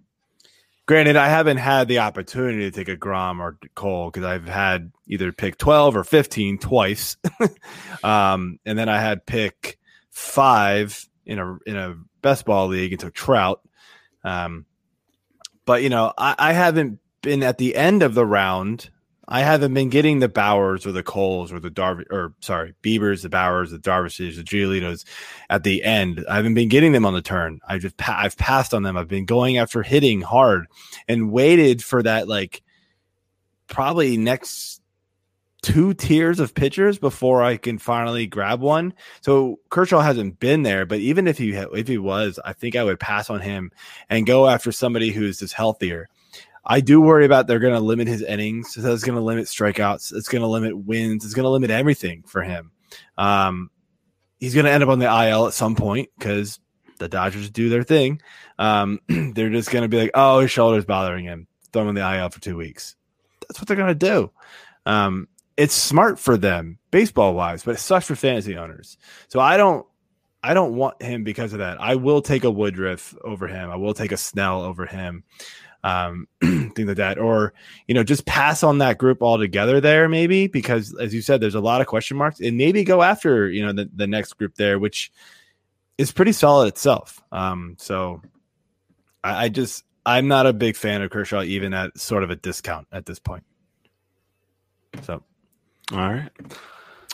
granted I haven't had the opportunity to take a Grom or Cole because I've had either pick 12 or 15 twice, *laughs* um, and then I had pick five in a in a best ball league and took Trout. Um, but you know, I, I haven't been at the end of the round. I haven't been getting the Bauers or the Coles or the Darv or sorry, Biebers, the Bauers, the Darvishes, the Giolitos at the end. I haven't been getting them on the turn. I just pa- I've passed on them. I've been going after hitting hard and waited for that like probably next two tiers of pitchers before I can finally grab one. So Kershaw hasn't been there, but even if he if he was, I think I would pass on him and go after somebody who's just healthier. I do worry about they're going to limit his innings. So that's going to limit strikeouts. It's going to limit wins. It's going to limit everything for him. Um, he's going to end up on the IL at some point because the Dodgers do their thing. Um, *clears throat* they're just going to be like, oh, his shoulder's bothering him. Throw him in the IL for two weeks. That's what they're going to do. Um, it's smart for them baseball wise, but it sucks for fantasy owners. So I don't, I don't want him because of that. I will take a Woodruff over him. I will take a Snell over him um, *clears throat* things like that, or you know, just pass on that group altogether there, maybe because as you said, there's a lot of question marks, and maybe go after you know the, the next group there, which is pretty solid itself. Um, so I, I just I'm not a big fan of Kershaw, even at sort of a discount at this point. So All right.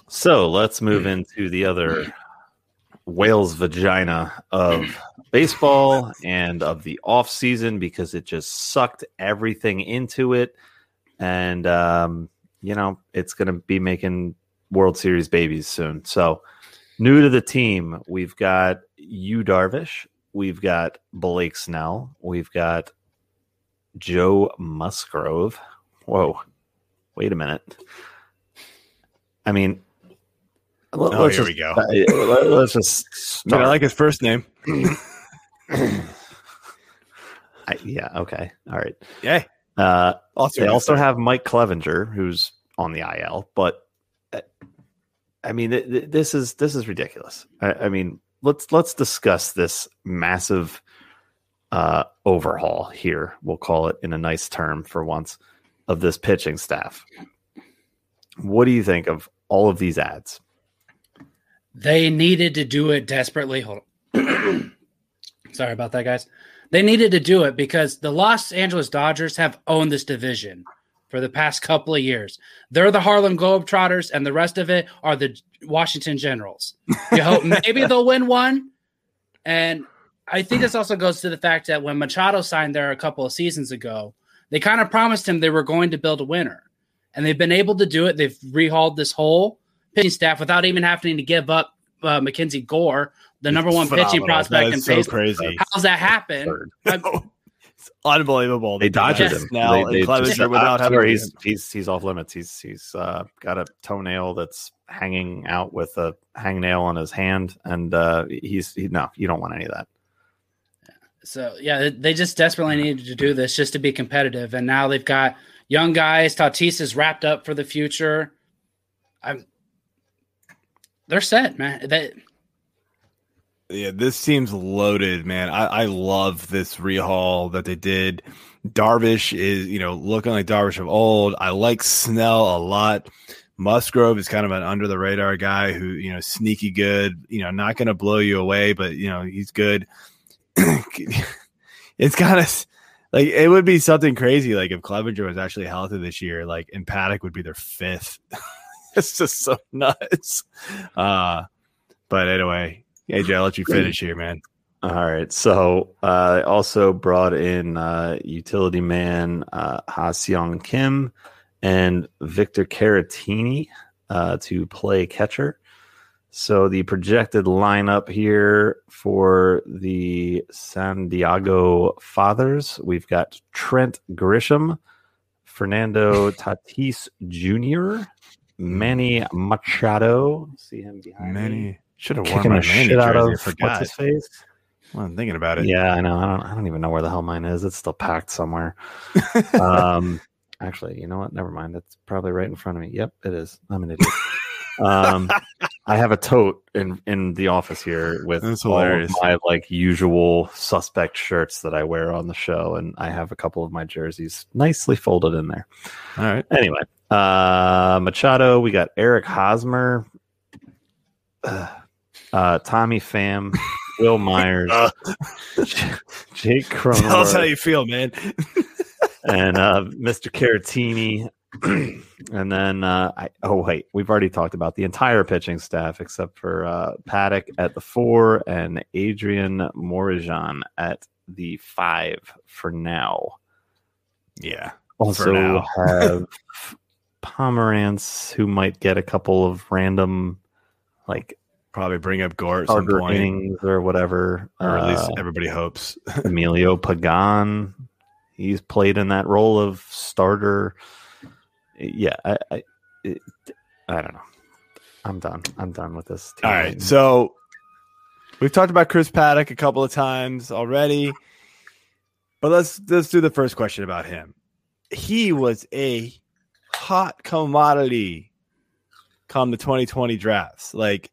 So let's move into the other whale's vagina of baseball and of the off season because it just sucked everything into it. And, um, you know, it's going to be making World Series babies soon. So, new to the team, we've got you, Darvish. We've got Blake Snell. We've got Joe Musgrove. Whoa. Wait a minute. I mean, let, Oh, us here just, we go. uh, *laughs* let, us just I, mean, I like his first name. *clears throat* I, yeah. Okay. All right. Yay. Uh, Also, they also have Mike Clevinger, who's on the IL, but uh, I mean, th- th- this is this is ridiculous. I, I mean, let's let's discuss this massive uh, overhaul here. We'll call it in a nice term for once of this pitching staff. What do you think of all of these ads? They needed to do it desperately. Hold on. *clears throat* Sorry about that, guys. They needed to do it because the Los Angeles Dodgers have owned this division for the past couple of years. They're the Harlem Globetrotters, and the rest of it are the Washington Generals. You hope *laughs* maybe they'll win one. And I think this also goes to the fact that when Machado signed there a couple of seasons ago, they kind of promised him they were going to build a winner. And they've been able to do it. They've rehauled this whole pitching staff without even having to give up uh, Mackenzie Gore, the number one pitching prospect in is so baseball. crazy. How's that happen? *laughs* *laughs* It's unbelievable. They dodged Yeah. him. Snell They- and they just- without having he's he's he's off limits. He's he's uh, got a toenail that's hanging out with a hangnail on his hand, and uh, he's he, no, you don't want any of that. So yeah, they- they just desperately needed to do this just to be competitive, and now they've got young guys. Tatis is wrapped up for the future. I'm. They're set, man. Yeah, this team's loaded, man. I, I love this rehaul that they did. Darvish is, you know, looking like Darvish of old. I like Snell a lot. Musgrove is kind of an under the radar guy who, you know, sneaky good, you know, not going to blow you away, but, you know, he's good. *clears throat* it's kind of like it would be something crazy. Like if Clevinger was actually healthy this year, like and Paddack would be their fifth. *laughs* it's just so nuts. Uh, but anyway, AJ, I'll let you finish here, man. All right. So uh, I also brought in uh, utility man uh, Ha Seong Kim and Victor Caratini uh, to play catcher. So the projected lineup here for the San Diego Fathers, we've got Trent Grisham, Fernando *laughs* Tatis Jr., Manny Machado. See him behind me. Manny should have worn my Manny shit out of what's his face. Well, I'm thinking about it. Yeah, I know. I don't. I don't even know where the hell mine is. It's still packed somewhere. um, *laughs* actually, you know what? Never mind. It's probably right in front of me. Yep, it is. I'm an idiot. *laughs* um, I have a tote in in the office here with That's all hilarious. my like usual suspect shirts that I wear on the show, and I have a couple of my jerseys nicely folded in there. All right. Anyway, uh, Machado, we got Eric Hosmer, uh, uh, Tommy Pham, Wil *laughs* Myers, Uh. Jake Tell us how you feel, man. and uh, Mr. Caratini. *clears throat* and then, uh, I, oh, wait, we've already talked about the entire pitching staff except for uh, Paddack at the four and Adrian Morejon at the five for now. yeah. Also now. *laughs* have Pomeranz, who might get a couple of random like Probably bring up Gore at some point. or whatever. Or at least Uh, everybody hopes. *laughs* Emilio Pagan, he's played in that role of starter. Yeah, I, I, it, I don't know. I'm done. I'm done with this. team. All right. So we've talked about Chris Paddack a couple of times already. But let's let's do the first question about him. He was a hot commodity come the 2020 drafts. Like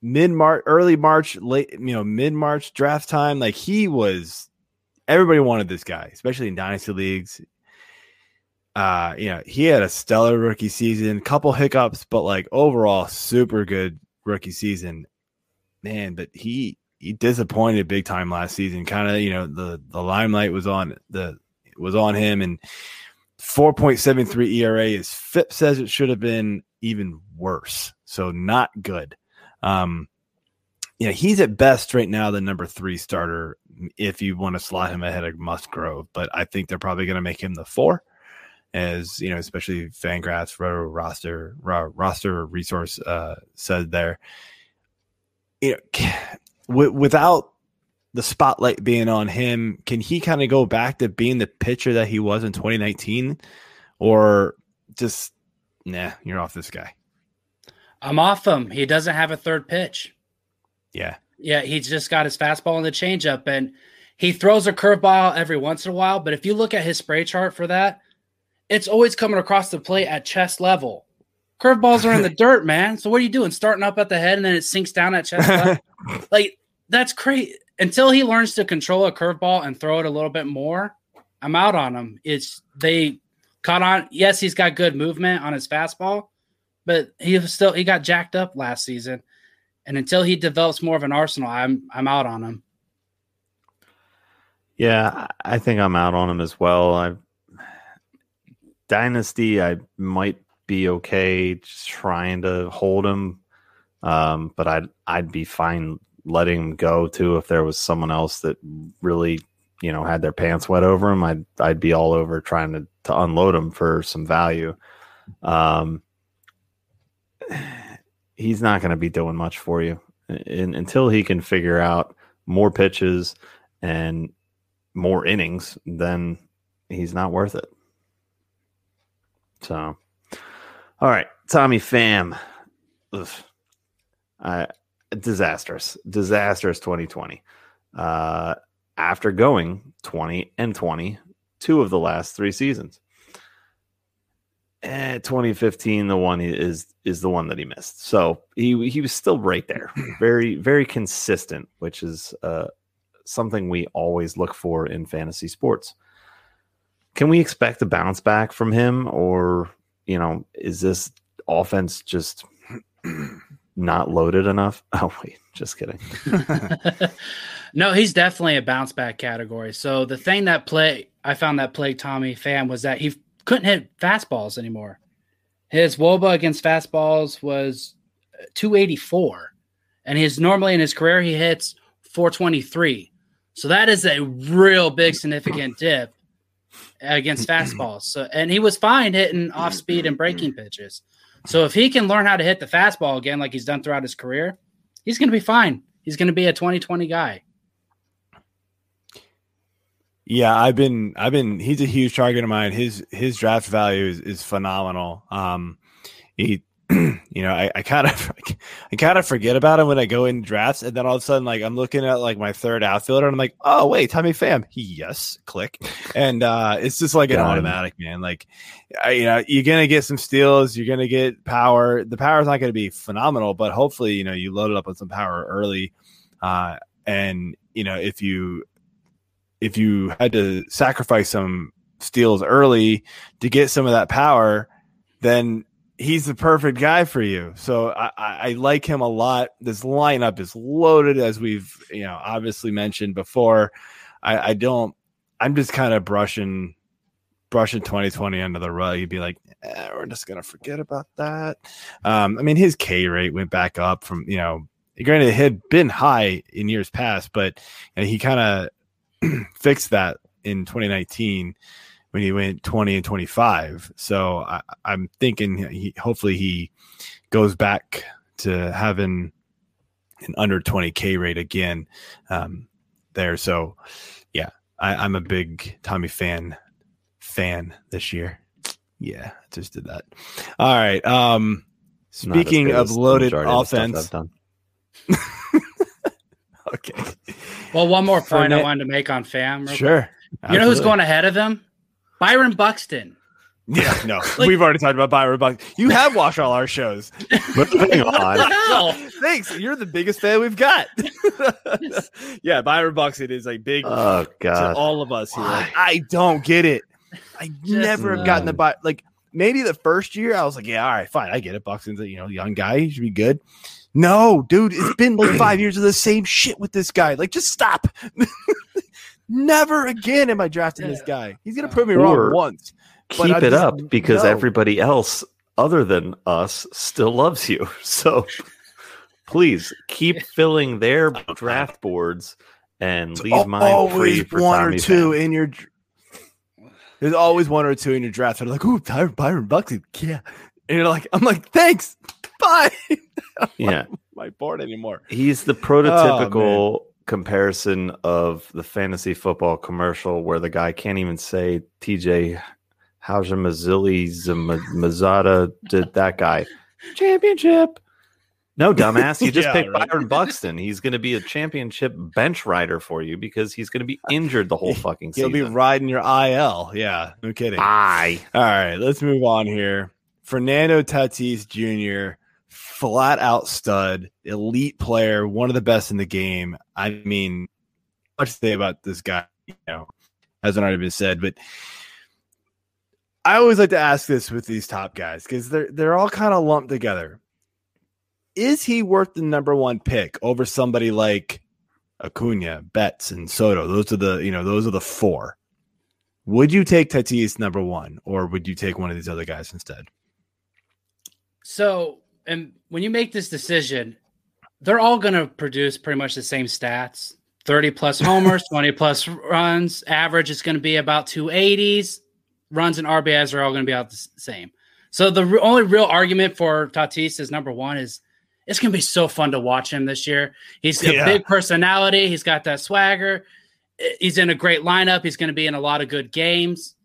mid March, early March, late, you know, mid March draft time. Like he was everybody wanted this guy, especially in dynasty leagues. Uh, you know, he had a stellar rookie season, couple hiccups, but like overall, super good rookie season. Man, but he he disappointed big time last season. Kind of, you know, the the limelight was on the was on him, and 4.73 ERA. is FIP says it should have been even worse, so not good. Um, you know, he's at best right now the number three starter if you want to slot him ahead of Musgrove, but I think they're probably going to make him the four as you know, especially Fangraphs Roto roster ro- roster resource uh, said there. You know, w- without the spotlight being on him, can he kind of go back to being the pitcher that he was in 2019, or just nah, you're off this guy? I'm off him. He doesn't have a third pitch. Yeah, Yeah, he's just got his fastball and the changeup, and he throws a curveball every once in a while. But if you look at his spray chart for that, it's always coming across the plate at chest level. Curveballs are in the dirt, *laughs* man. So what are you doing? Starting up at the head and then it sinks down at chest level? *laughs* like that's crazy. Until he learns to control a curveball and throw it a little bit more, I'm out on him. It's they caught on. Yes, he's got good movement on his fastball, but he was still he got jacked up last season. And until he develops more of an arsenal, I'm I'm out on him. Yeah, I I think I'm out on him as well. I Dynasty, I might be okay trying to hold him, um, but I'd I'd be fine letting him go too if there was someone else that really you know had their pants wet over him. I'd I'd be all over trying to to unload him for some value. Um, *sighs* he's not going to be doing much for you in, until he can figure out more pitches and more innings, then he's not worth it. So, all right, Tommy Pham. Ugh. Uh, disastrous, disastrous 2020. Uh, after going 20 and 20, two of the last three seasons. Eh, 2015, the one is is the one that he missed. So he he was still right there, *clears throat* very very consistent, which is uh, something we always look for in fantasy sports. Can we expect a bounce back from him, or you know, is this offense just not loaded enough? *laughs* Oh wait, just kidding. *laughs* *laughs* no, he's definitely a bounce back category. So the thing that play I found that plagued Tommy Pham was that he couldn't hit fastballs anymore. His WOBA against fastballs was uh, 284, and his normally in his career he hits 423. So that is a real big significant *coughs* dip against *clears throat* fastballs. So and he was fine hitting off speed and breaking pitches. So if he can learn how to hit the fastball again like he's done throughout his career, he's going to be fine. He's going to be a 2020 guy. Yeah, I've been I've been he's a huge target of mine. His his draft value is, is phenomenal. Um he *clears throat* you know, I, I kind of *laughs* I kind of forget about him when I go in drafts, and then all of a sudden, like I'm looking at like my third outfielder, and I'm like, oh wait, Tommy Pham, yes, click, and uh, it's just like an automatic, man. Like, I, you know, you're gonna get some steals, you're gonna get power. The power is not gonna be phenomenal, but hopefully, you know, you load it up with some power early, uh, and you know, if you if you had to sacrifice some steals early to get some of that power, then he's the perfect guy for you. So I, I, like him a lot. This lineup is loaded, as we've you know obviously mentioned before. I, I don't. I'm just kind of brushing brushing 2020 under the rug. You'd be like, eh, we're just gonna forget about that. Um, I mean, his K rate went back up from you know. Granted, it had been high in years past, but know, he kind of *clears throat* fixed that in 2019 when he went 20 and 25. So I, I'm thinking he hopefully he goes back to having an under 20k rate again um, there. So yeah, I, I'm a big Tommy fan fan this year. Yeah, I just did that. All right. Um, speaking of loaded majority of offense, done. *laughs* okay, Well, one more point I wanted to make on Pham. sure. quick. You know who's going ahead of him? Byron Buxton. Yeah, no, *laughs* Like- we've already talked about Byron Buxton. You have watched all our shows. *laughs* Moving *laughs* on. hell? Thanks. You're the biggest fan we've got. yeah, Byron Buxton is a big Oh to all of us here. Why? Like, I don't get it. I never have gotten the no. buy. Like maybe the first year, I was like, yeah, all right, fine, I get it. Buxton's a you know young guy, he should be good. No, dude, it's been like five *clears throat* years of the same shit with this guy. Like, just stop. Never again am I drafting this guy. He's gonna prove me wrong once. Keep it just- up because no. everybody else other than us still loves you. *laughs* So please keep *laughs* filling their draft boards and leave Al- mine free for one Tommy or two Pham. in your. There's always one or two in your draft that are like, "Ooh, Ty- Byron Buxton, yeah," and you're like, "I'm like, thanks, *laughs* bye." Yeah. my board anymore. He's Oh, the prototypical comparison of the fantasy football commercial where the guy can't even say TJ Houshmandzadeh did that guy championship. No, dumbass. You *laughs* just Yeah, picked right. Byron Buxton. He's going to be a championship bench rider for you because he's going to be injured the whole *laughs* fucking season. He'll be riding your IL. Yeah, no kidding. Bye. All right, let's move on here. Fernando Tatis Jr., flat out stud, elite player, one of the best in the game. I mean, much to say about this guy, you know, hasn't already been said, but I always like to ask this with these top guys because they're they're all kind of lumped together. Is he worth the number one pick over somebody like Acuna, Betts, and Soto? Those are the you know those are the four. Would you take Tatis number one, or would you take one of these other guys instead? So, and when you make this decision, they're all going to produce pretty much the same stats 30 plus *laughs* homers, 20 plus runs. Average is going to be about 280s. Runs and RBIs are all going to be about the same. So, the re- only real argument for Tatis is number one is it's going to be so fun to watch him this year. He's got Yeah. a big personality, he's got that swagger. he's in a great lineup. He's going to be in a lot of good games.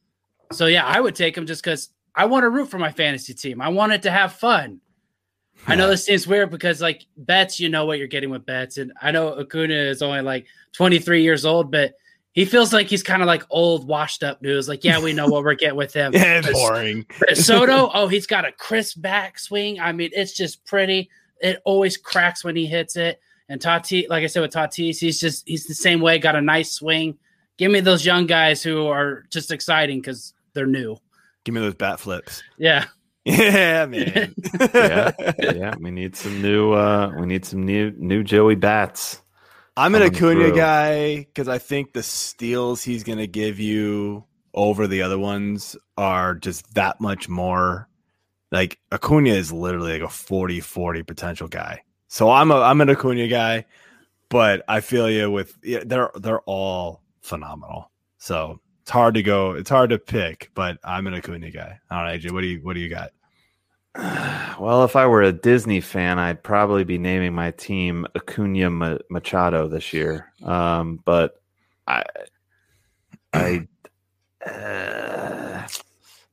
So yeah, I would take him just because I want to root for my fantasy team. I want it to have fun. I know this seems weird because like Betts, you know what you're getting with Betts, and I know Acuna is only like 23 years old, but he feels like he's kind of like old, washed up news. Like, yeah, we know what we're getting with him. *laughs* Yeah, But- boring. but Soto, oh, he's got a crisp backswing. I mean, it's just pretty. It always cracks when he hits it. And Tati, like I said with Tatis, he's just he's the same way. Got a nice swing. Give me those young guys who are just exciting because they're new. Give me those bat flips. Yeah, *laughs* Yeah, man. *laughs* yeah, yeah. We need some new. uh We need some new new Joey bats. I'm an Acuna through. guy because I think the steals he's going to give you over the other ones are just that much more. Like Acuna is literally like a 40 40 potential guy. So I'm a I'm an Acuna guy, but I feel you with yeah, they're they're all phenomenal. So it's hard to go. It's hard to pick, but I'm an Acuna guy. All right, AJ, what do you what do you got? *sighs* Well, if I were a Disney fan, I'd probably be naming my team Acuna Machado this year. Um, but I, I, uh,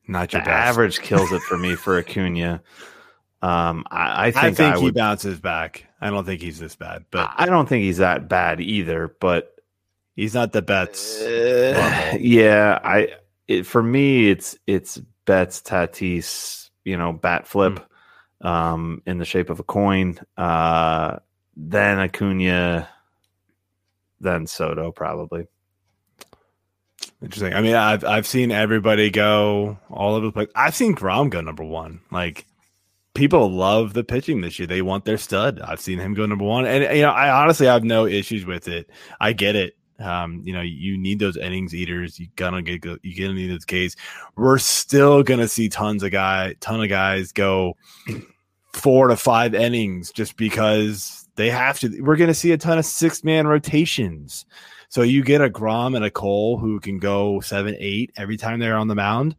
Not your best. average kills it for me for *laughs* Acuna. Um, I, I think I I, think he would. bounces back. I don't think he's this bad, but I don't think he's that bad either. But he's not the Betts. Uh, *laughs* yeah, I it, for me it's it's Betts Tatis, you know, bat flip um in the shape of a coin. Uh then Acuna, then Soto probably. Interesting. I mean, I've I've seen everybody go all over the place. I've seen Grom go number one. Like people love the pitching this year. They want their stud. I've seen him go number one, and you know, I honestly have no issues with it. I get it. Um, you know, you need those innings eaters. You gonna get you gonna need those Ks. We're still gonna see tons of guy, ton of guys go four to five innings just because they have to. We're gonna see a ton of six man rotations. So you get a Grom and a Cole who can go seven, eight every time they're on the mound.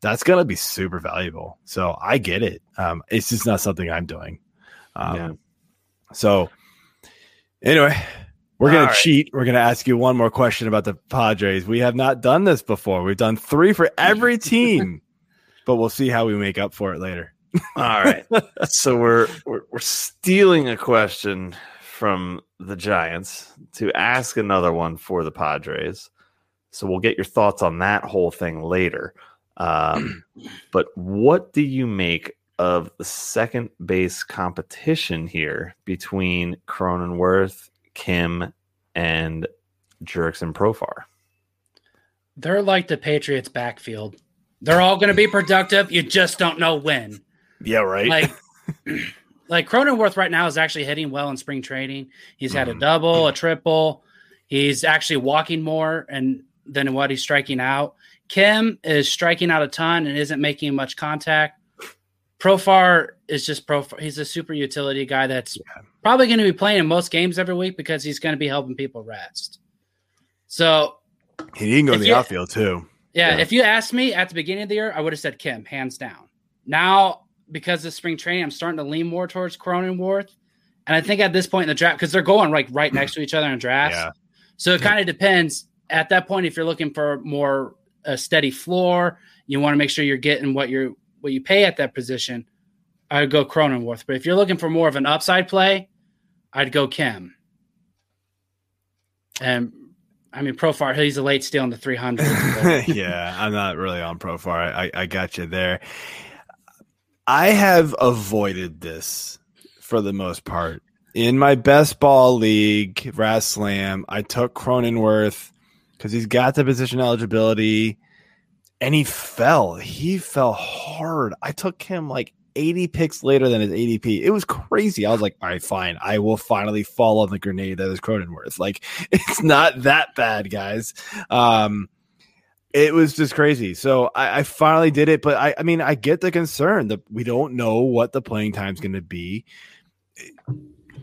That's gonna be super valuable. So I get it. Um, it's just not something I'm doing. Um, Yeah. So anyway, we're gonna cheat. We're gonna ask you one more question about the Padres. We have not done this before. We've done three for every *laughs* team, but we'll see how we make up for it later. All right. so we're, we're we're stealing a question from the Giants to ask another one for the Padres. So we'll get your thoughts on that whole thing later. Um, *clears throat* but what do you make of the second base competition here between Cronenworth, Kim, and Jurickson Profar? they're like the Patriots backfield. They're all going to be productive. You just don't know when. Yeah, right. like *clears throat* like Cronenworth right now is actually hitting well in spring training. He's had a mm-hmm. double, a triple. He's actually walking more and than what he's striking out. Kim is striking out a ton and isn't making much contact. Profar is just Profar. He's a super utility guy that's probably going to be playing in most games every week because he's going to be helping people rest. So he can go in the you- outfield too. yeah, Yeah. if you asked me at the beginning of the year, I would have said Kim, hands down. Now, because of spring training, I'm starting to lean more towards Cronenworth. And I think at this point in the draft, because they're going like right next to each other in drafts. Yeah. So it kind of depends. At that point, if you're looking for more a steady floor, you want to make sure you're getting what you what you pay at that position. I'd go Cronenworth. But if you're looking for more of an upside play, I'd go Kim. And I mean, Profar, he's a late steal in the 300. *laughs* yeah, I'm not really on Profar. I, I got you there. I have avoided this for the most part. In my best ball league, Ras Slam, I took Cronenworth because he's got the position eligibility and he fell. He fell hard. I took him like 80 picks later than his ADP. It was crazy. I was like, all right, fine. I will finally fall on the grenade that is Cronenworth. Like, *laughs* it's not that bad, guys. Um, it was just crazy. So I, I finally did it, but I, I mean, I get the concern that we don't know what the playing time's going to be.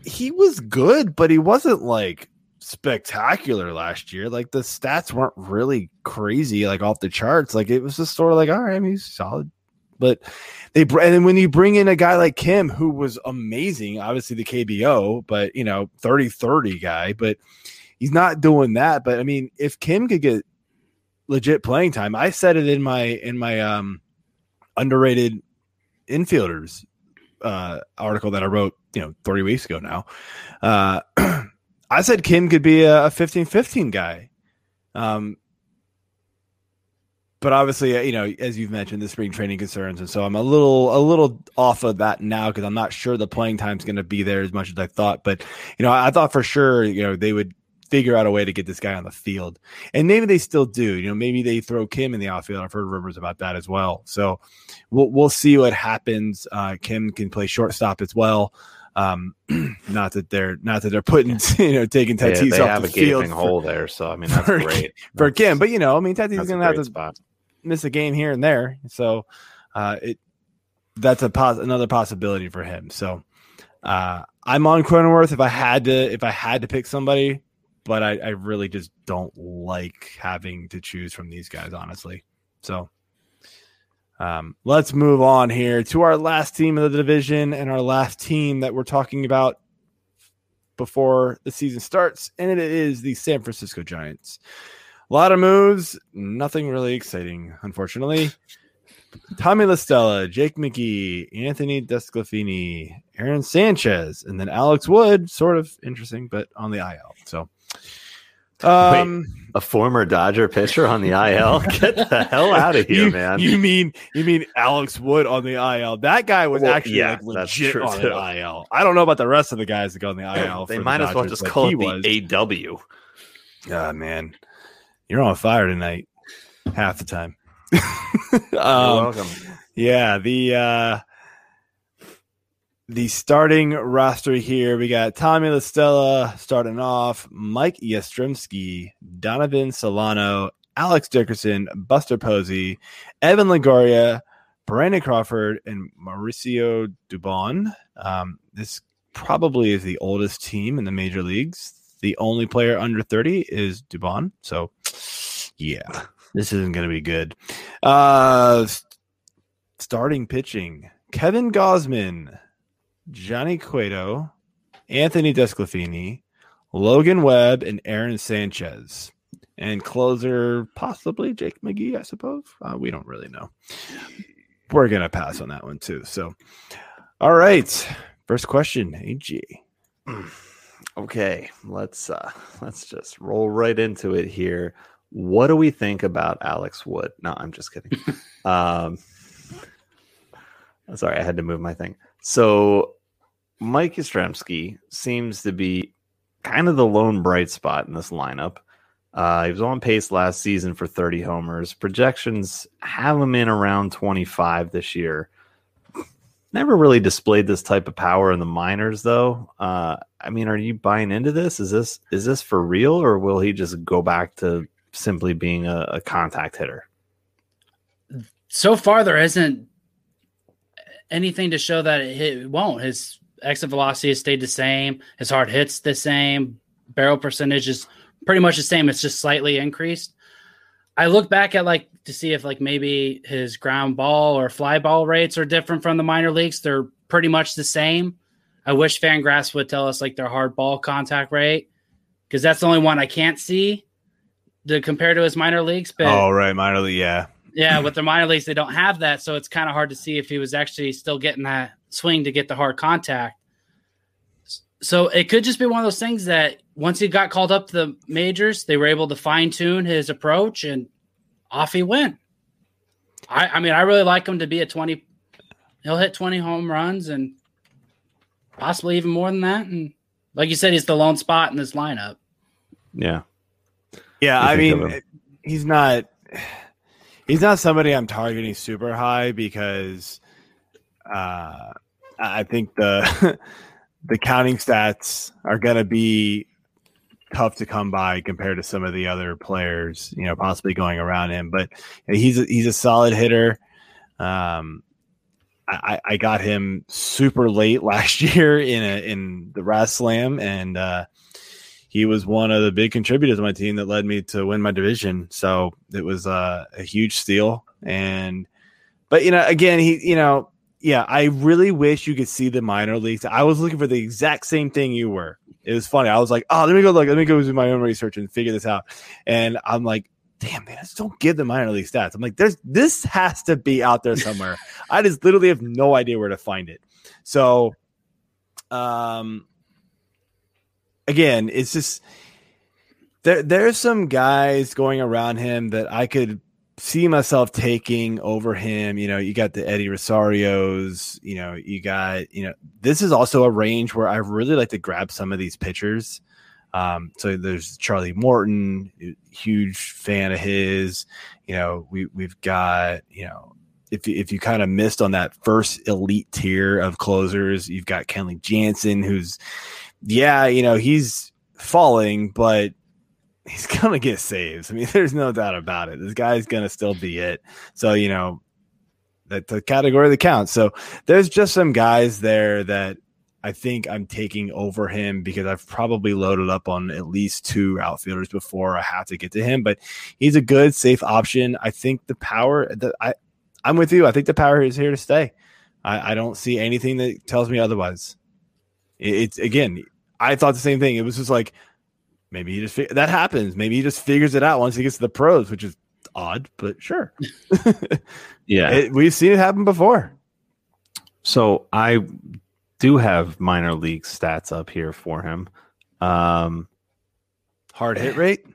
He was good, but he wasn't like spectacular last year. Like the stats weren't really crazy, like off the charts. Like it was just sort of like, all right, he's solid. But they and then when you bring in a guy like Kim, who was amazing, obviously the KBO, but you know, 30 30 guy, but he's not doing that. But I mean, if Kim could get legit playing time, I said it in my in my um underrated infielders uh article that I wrote, you know, 30 weeks ago now. Uh *clears throat* I said Kim could be a 15-15 guy. Um but obviously, uh, you know, as you've mentioned, the spring training concerns, and so I'm a little a little off of that now because I'm not sure the playing time's going to be there as much as I thought. But you know, I, I thought for sure, you know, they would figure out a way to get this guy on the field, and maybe they still do. You know, maybe they throw Kim in the outfield. I've heard rumors about that as well. So we'll we'll see what happens. Uh, Kim can play shortstop as well. Um, *clears throat* not that they're not that they're putting *laughs* you know taking Tatis they off have the a field gaping for, hole there, so I mean that's for- great for That's- Kim, but you know, I mean, Tatis is going to have to spot. miss a game here and there. So uh, it that's a pos- another possibility for him. So uh, I'm on Cronenworth if I had to if I had to pick somebody, but I, I really just don't like having to choose from these guys, honestly. So um, let's move on here to our last team of the division and our last team that we're talking about before the season starts, and it is the San Francisco Giants. A lot of moves, nothing really exciting, unfortunately. Tommy La Stella, Jake McGee, Anthony DeSclafani, Aaron Sanchez, and then Alex Wood. Sort of interesting, but on the IL. So, um, A former Dodger pitcher on the IL. *laughs* Get the hell out of here, you, man. You mean you mean Alex Wood on the IL? That guy was Well, actually yeah, like legit on too. the IL. I don't know about the rest of the guys that go on the IL. they for the might as well Dodgers, just call it the AW. Ah, man, you're on fire tonight. Half the time. *laughs* You're um, welcome. yeah, the uh the starting roster here, we got Tommy La Stella starting off, Mike Yastrzemski, Donovan Solano, Alex Dickerson, Buster Posey, Evan Longoria, Brandon Crawford, and Mauricio Dubon. Um, this probably is the oldest team in the major leagues. The only player under 30 is Dubon. So, yeah, this isn't going to be good. Uh, starting pitching Kevin Gausman, Johnny Cueto, Anthony DeSclafani, Logan Webb, and Aaron Sanchez. And closer, possibly Jake McGee, I suppose. Uh, we don't really know. We're going to pass on that one too. So, all right. First question, AG. *clears throat* Okay, let's uh let's just roll right into it here. What do we think about Alex Wood? No, I'm just kidding. *laughs* um sorry, I had to move my thing. So Mike Yastrzemski seems to be kind of the lone bright spot in this lineup. Uh, he was on pace last season for 30 homers. Projections have him in around 25 this year. Never really displayed this type of power in the minors, though. Uh, I mean, are you buying into this? Is this is this for real, or will he just go back to simply being a, a contact hitter? so far there isn't anything to show that it, won't. His exit velocity has stayed the same. His hard hits the same. Barrel percentage is pretty much the same. It's just slightly increased. I look back at like to see if like maybe his ground ball or fly ball rates are different from the minor leagues. They're pretty much the same. I wish Fangraphs would tell us like their hard ball contact rate because that's the only one I can't see to compare to his minor leagues. But Oh, right. Minor league. Yeah. Yeah, with their minor leagues, they don't have that, so it's kind of hard to see if he was actually still getting that swing to get the hard contact. So it could just be one of those things that once he got called up to the majors, they were able to fine tune his approach, and off he went. I, I mean, I really like him to be a twenty. He'll hit twenty home runs and possibly even more than that. And like you said, he's the lone spot in this lineup. Yeah, Yeah, I mean, he's not he's not somebody I'm targeting super high because uh, I think the *laughs* the counting stats are going to be tough to come by compared to some of the other players, you know, possibly going around him. But he's a, he's a solid hitter. Um, I, I got him super late *laughs* last year in a, in the RazzSlam, and uh, he was one of the big contributors of my team that led me to win my division. So it was uh, a huge steal. And, but you know, again, he, you know, yeah, I really wish you could see the minor leagues. I was looking for the exact same thing you were. It was funny. I was like, oh, let me go look. Let me go do my own research and figure this out. And I'm like, damn, man, I just don't give the minor league stats. I'm like, there's this has to be out there somewhere. *laughs* I just literally have no idea where to find it. So, um, again, it's just there. There's some guys going around him that I could see myself taking over him. You know, you got the Eddie Rosarios. You know, you got you know this is also a range where I really like to grab some of these pitchers. Um, so there's Charlie Morton, huge fan of his. You know, we we've got you know if if you kind of missed on that first elite tier of closers, you've got Kenley Jansen, who's yeah, you know he's falling, but he's *laughs* gonna get saves. I mean, *laughs* there's no doubt about it. This guy's gonna still be it. So you know, that's a category that counts. So there's just some guys there that I think I'm taking over him because I've probably loaded up on at least two outfielders before I have to get to him. But he's a good, safe option. I think the power that I I'm with you. I think the power is here to stay. I, I don't see anything that tells me otherwise. It, it's again, I thought the same thing. It was just like maybe he just that happens. Maybe he just figures it out once he gets to the pros, which is odd, but sure. *laughs* Yeah. It- we've seen it happen before. So I do have minor league stats up here for him. Um, Hard hit rate?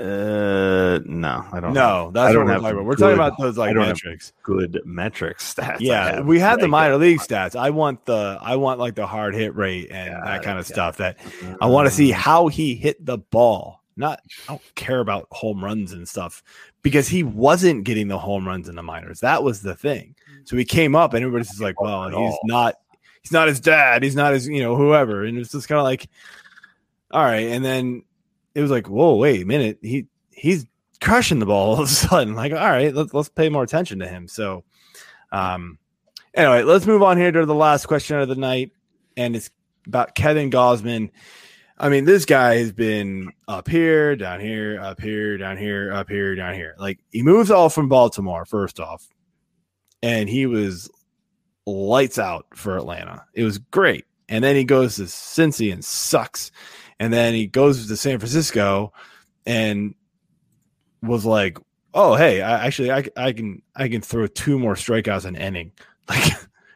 Uh, no, I don't. No, have- that's I what don't we're talking about. We're talking about those like don't metrics. good metrics *laughs* stats. Yeah, we have the minor league stats. I want the I want like the hard hit rate and Got that kind of got stuff. That I want Mm. to see how he hit the ball. Not I don't care about home runs and stuff because he wasn't getting the home runs in the minors. That was the thing. So he came up and everybody's just like, well, he's not he's not his dad. He's not his, you know, whoever. And it's just kind of like, all right. And then it was like, whoa, wait a minute. He he's crushing the ball all of a *laughs* sudden. Like, all right, let's let's pay more attention to him. So um anyway, let's move on here to the last question of the night. And it's about Kevin Gausman. I mean, this guy has been up here, down here, up here, down here, up here, down here. Like he moves all from Baltimore, first off, and he was lights out for Atlanta. It was great. And then he goes to Cincy and sucks. And then he goes to San Francisco and was like, "Oh, hey, I actually I, I can I can throw two more strikeouts an inning, *laughs* like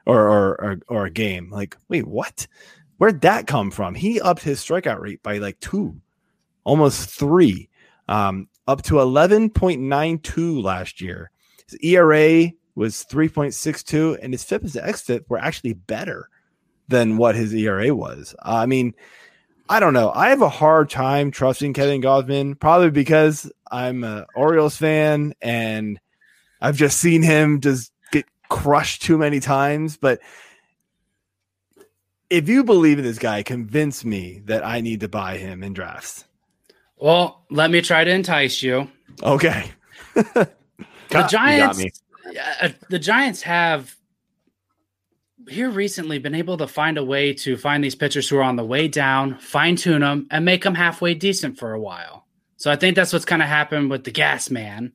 or or or, or a game." Like, wait, what? Where'd that come from? He upped his strikeout rate by like two, almost three, um, up to eleven point nine two last year. His ERA was 3.62 and his FIP and XFIP were actually better than what his ERA was. I mean, I don't know. I have a hard time trusting Kevin Gausman, probably because I'm an Orioles fan and I've just seen him just get crushed too many times. But if you believe in this guy, convince me that I need to buy him in drafts. Well, let me try to entice you. Okay. *laughs* The got Giants, me. uh, the Giants have here recently been able to find a way to find these pitchers who are on the way down, fine tune them, and make them halfway decent for a while. So I think that's what's kind of happened with the Gas Man,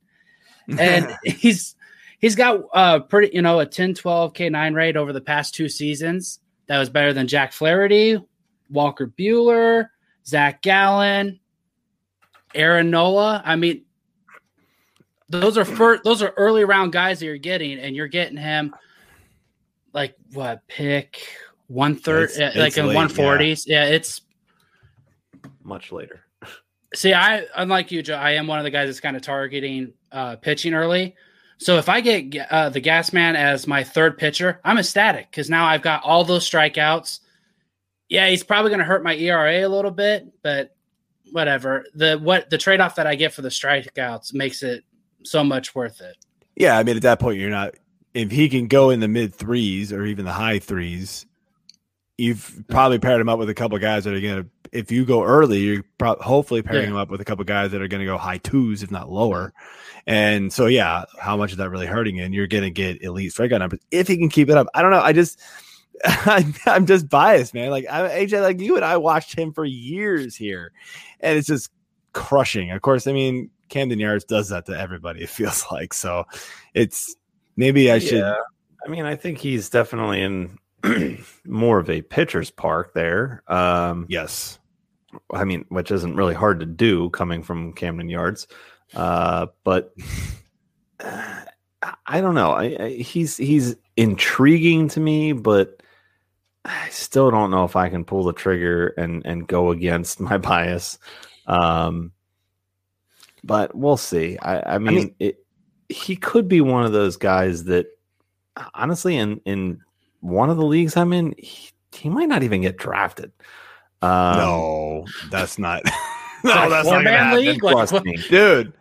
and *laughs* he's he's got a pretty you know a 10 12 k9 rate over the past two seasons. That was better than jack flaherty walker Buehler Zac gallen aaron nola. I mean those are first, those are early round guys that you're getting and you're getting him like what pick one third It's- like it's in late, 140s yeah it's much later. See, I unlike you, Joe. I am one of the guys that's kind of targeting uh, pitching early. So if I get uh, the Gas Man as my third pitcher, I'm ecstatic because now I've got all those strikeouts. Yeah, he's probably going to hurt my ERA a little bit, but whatever. The what the trade off that I get for the strikeouts makes it so much worth it. Yeah, I mean, at that point, you're not. If he can go in the mid threes or even the high threes, you've probably paired him up with a couple guys that are going to. If you go early, you're pro- hopefully pairing Yeah. him up with a couple guys that are going to go high twos, if not lower. And so, yeah, how much is that really hurting? And you're going to get elite strikeout numbers if he can keep it up. I don't know. I just. *laughs* I'm just biased, man. Like I, AJ, like you and I watched him for years here, and it's just crushing. Of course, I mean Camden Yards does that to everybody. It feels *laughs* like so. It's maybe I should. Yeah. I mean, I think he's definitely in *clears throat* more of a pitcher's park there. Um, Yes. I mean, which isn't really hard to do coming from Camden Yards. Uh, but uh, *sighs* I don't know. I, I, he's he's intriguing to me, but I still don't know if I can pull the trigger and and go against *laughs* my bias. Um, but we'll see. I, I mean, mean- it, he could be one of those guys that, honestly, in in one of the leagues I'm in, he, he might not even get drafted. Um, no, that's not. Like *laughs* no, that's not happen. league? Like, Trust what- me, dude.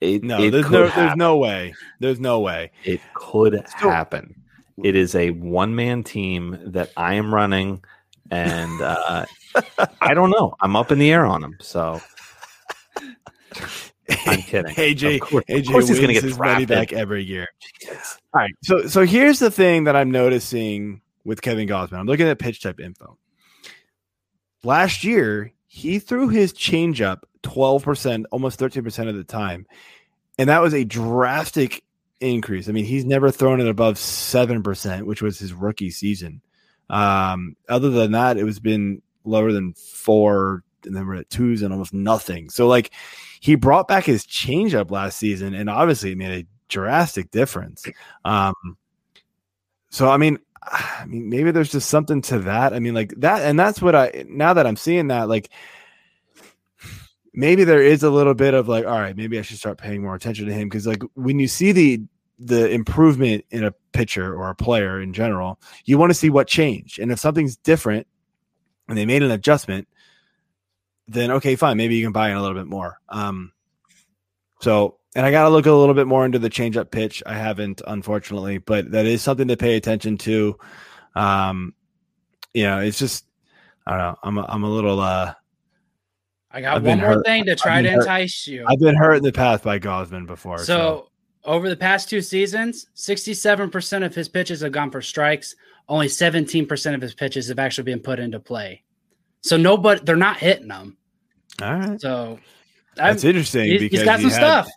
it, No, it there's no, there's no way. There's no way. It could happen. It is a one man team that I am running, and uh, *laughs* I don't know. I'm up in the air on him. So *laughs* I'm kidding. *laughs* AJ, Of course- of course he's gonna get his money back every year. All right. So so here's the thing that I'm noticing with Kevin Gausman. I'm looking at pitch type info. Last year, he threw his changeup 12%, almost 13% of the time. And that was a drastic increase. I mean, he's never thrown it above 7%, which was his rookie season. Um, other than that, it was been lower than four, and then we're at twos and almost nothing. So, like, he brought back his changeup last season, and obviously it made a drastic difference. Um, so I mean, *sighs* I mean, maybe there's just something to that. I mean, like that, and that's what I now that I'm seeing that, like maybe there is a little bit of like, all right, maybe I should start paying more attention to him because like when you see the the improvement in a pitcher or a player in general, you want to see what changed, and if something's different, and they made an adjustment, then okay, fine, maybe you can buy in a little bit more. Um, so, and I got to look a little bit more into the changeup pitch. I haven't, unfortunately, but that is something to pay attention to. Um, you know, it's just, I don't know. I'm, a, I'm a little, uh, I got I've one more hurt. thing to try to hurt. entice you. I've been hurt in the past by Gausman before. So, So, over the past two seasons, 67% of his pitches have gone for strikes. Only 17% of his pitches have actually been put into play. So nobody, they're not hitting them. all right. So That's I'm- interesting he's- because he's got some had- stuff.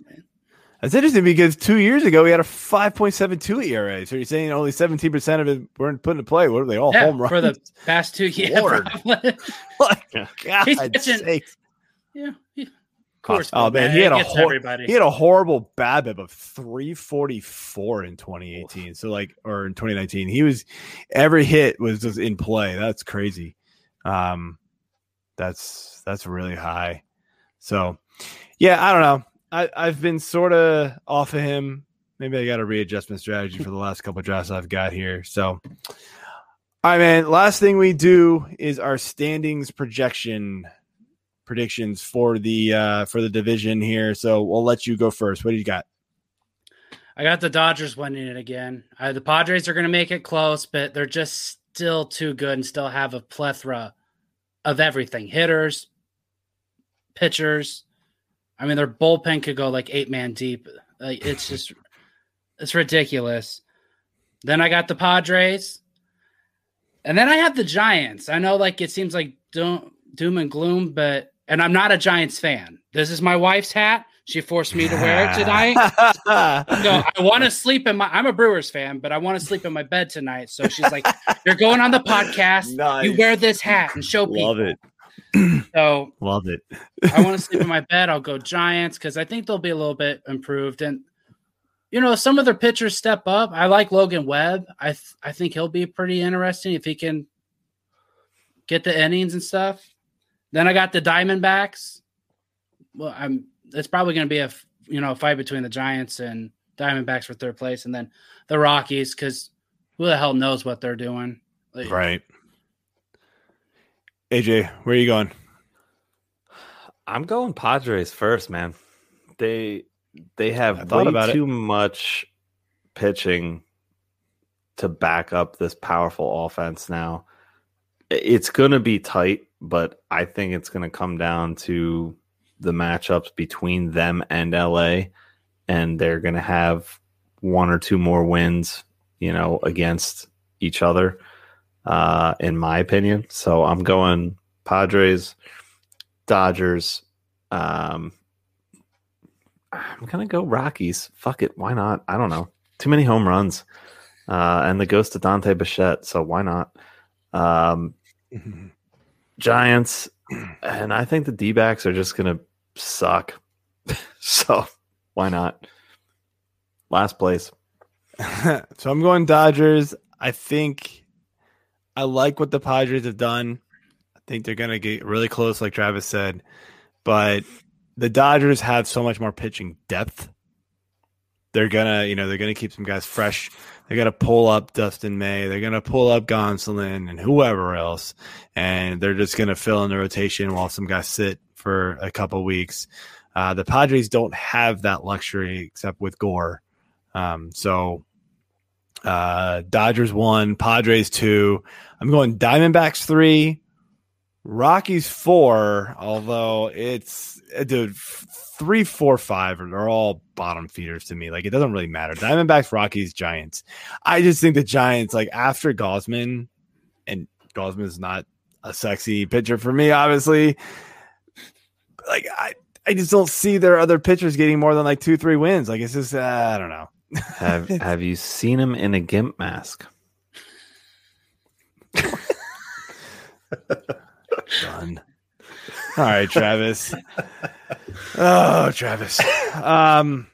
That's interesting because two years ago he had a 5.72 ERA. So you're saying only 17% of it weren't put into play. What are they all Yeah, home runs? for the past two years. Lord. *laughs* like, *laughs* God yeah, course. Oh man, he had a hor- everybody. he had a horrible BABIP of 344 in 2018. So like, or in 2019, he was every hit was just in play. That's crazy. Um, that's that's really high. So yeah, I don't know. I I've been sort of off of him. Maybe I got a readjustment strategy for the last couple drafts I've got here. So. All right, man. Last thing we do is our standings projection predictions for the uh for the division here. So we'll let you go first. What do you got? I got the Dodgers winning it again. Uh, the Padres are going to make it close, but they're just still too good and still have a plethora of everything hitters, pitchers. I mean, their bullpen could go like eight man deep. Like, it's *laughs* just, it's ridiculous. Then I got the Padres. And then I have the Giants. I know, like, it seems like doom, doom and gloom, but, and I'm not a Giants fan. This is my wife's hat. She forced me to wear it tonight. *laughs* No, I want to sleep in my. I'm a Brewers fan, but I want to sleep in my bed tonight. So she's like, "You're going on the podcast. You wear this hat and show people." Love it. So Love it. I want to sleep in my bed. I'll go Giants because I think they'll be a little bit improved. And you know, some of their pitchers step up. I like Logan Webb. I th- I think he'll be pretty interesting if he can get the innings and stuff. Then I got the Diamondbacks. Well, I'm. It's probably going to be a you know a fight between the Giants and Diamondbacks for third place, and then the Rockies because who the hell knows what they're doing? Like, Right. AJ, where are you going? I'm going Padres first, man. They they I have thought way about it. too much pitching to back up this powerful offense now. It's going to be tight, but I think it's going to come down to the matchups between them and LA and they're going to have one or two more wins, you know, against each other uh in my opinion. So I'm going Padres, Dodgers, um, I'm gonna go Rockies. Fuck it, why not? I don't know. Too many home runs. uh, and the ghost of Dante Bichette. So why not? Um, *laughs* Giants, and I think the D backs are just going to suck. *laughs* so why not? Last place. *laughs* so I'm going Dodgers. I think I like what the Padres have done. I think they're going to get really close, like Travis said. But the Dodgers have so much more pitching depth. They're gonna, you know, they're gonna keep some guys fresh. They're gonna pull up Dustin May. They're gonna pull up Gonsolin and whoever else, and they're just gonna fill in the rotation while some guys sit for a couple weeks. Uh, the Padres don't have that luxury except with Gore. Um, so uh, Dodgers one, Padres two. I'm going Diamondbacks three, Rockies four. Although it's dude three, four, five are all bottom feeders to me. Like it doesn't really matter. Diamondbacks, Rockies, Giants. I just think the Giants like after Gausman, and Gausman is not a sexy pitcher for me, obviously. Like I. I just don't see their other pitchers getting more than like two, three wins. Like it's just, uh, I don't know have *laughs* Have you seen him in a gimp mask? Done. All right, Travis. oh, Travis. Um.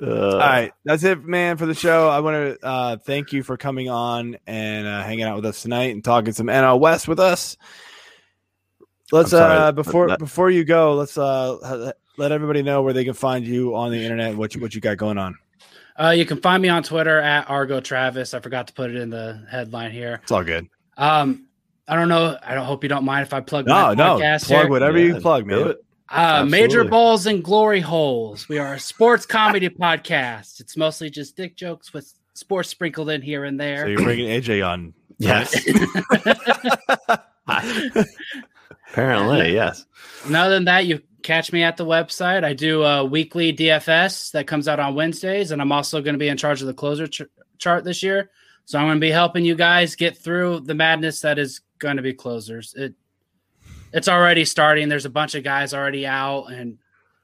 Uh, all right, that's it, man, for the show. I want to uh, thank you for coming on and uh, hanging out with us tonight and talking some NL West with us. Let's uh before that, before you go, let's uh let everybody know where they can find you on the internet. What you, what you got going on? Uh, you can find me on Twitter at Argo Travis. I forgot to put it in the headline here. It's all good. Um, I don't know. I don't hope you don't mind if I plug no, my no, podcast plug here. whatever yeah, you plug, man. Uh, major balls and glory holes. We are a sports comedy *laughs* podcast. It's mostly just dick jokes with sports sprinkled in here and there. So you're bringing AJ on? Yes. *laughs* Apparently, yes. And other than that, you catch me at the website. I do a weekly DFS that comes out on Wednesdays, and I'm also going to be in charge of the closer ch- chart this year. So I'm going to be helping you guys get through the madness that is going to be closers. It it's already starting. There's a bunch of guys already out, and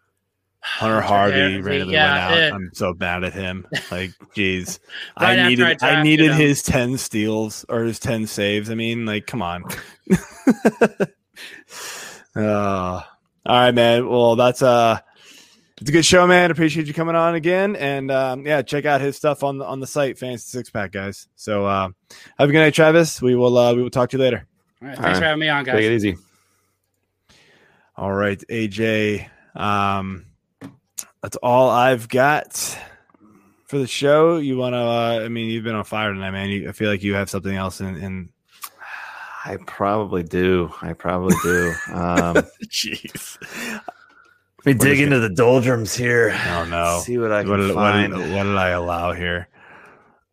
*sighs* Hunter Harvey randomly yeah, went out. It, I'm so mad at him. Like, *laughs* geez, right I needed I, I needed his ten steals or his ten saves. I mean, like, come on. *laughs* uh all right, man. Well, that's uh it's a good show, man. Appreciate you coming on again, and um, yeah, check out his stuff on the on the site, Fantasy Six Pack, guys. So uh, have a good night, Travis. We will uh, we will talk to you later. All right, thanks all right. for having me on, guys. Take it easy. All right, AJ. Um, that's all I've got for the show. You want to? Uh, I mean, you've been on fire tonight, man. You, I feel like you have something else in, in I probably do. I probably do. Um, *laughs* Jeez. Let me dig into the doldrums here. Oh no! See what I can what did, find. What did, what did I allow here?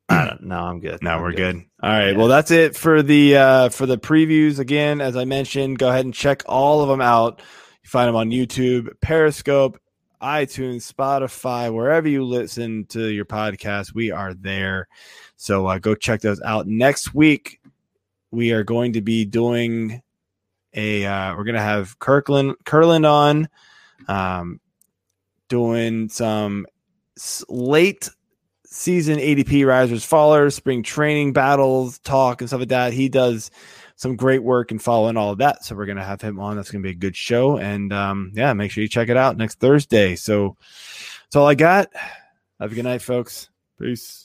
I *clears throat* don't, no, I'm good. Now I'm we're good. good. All right. Yeah. Well, that's it for the uh, for the previews. Again, as I mentioned, go ahead and check all of them out. You find them on YouTube, Periscope, iTunes, Spotify, wherever you listen to your podcast. We are there. So uh, go check those out. Next week, we are going to be doing a uh, we're going to have Kirkland Kirkland on um, doing some late season ADP risers fallers spring training battles talk and stuff like that he does some great work in following all of that. So we're to have him on. That's to be a good show. And um, yeah make sure you check it out next thursday. So that's all i got. Have a good night folks. Peace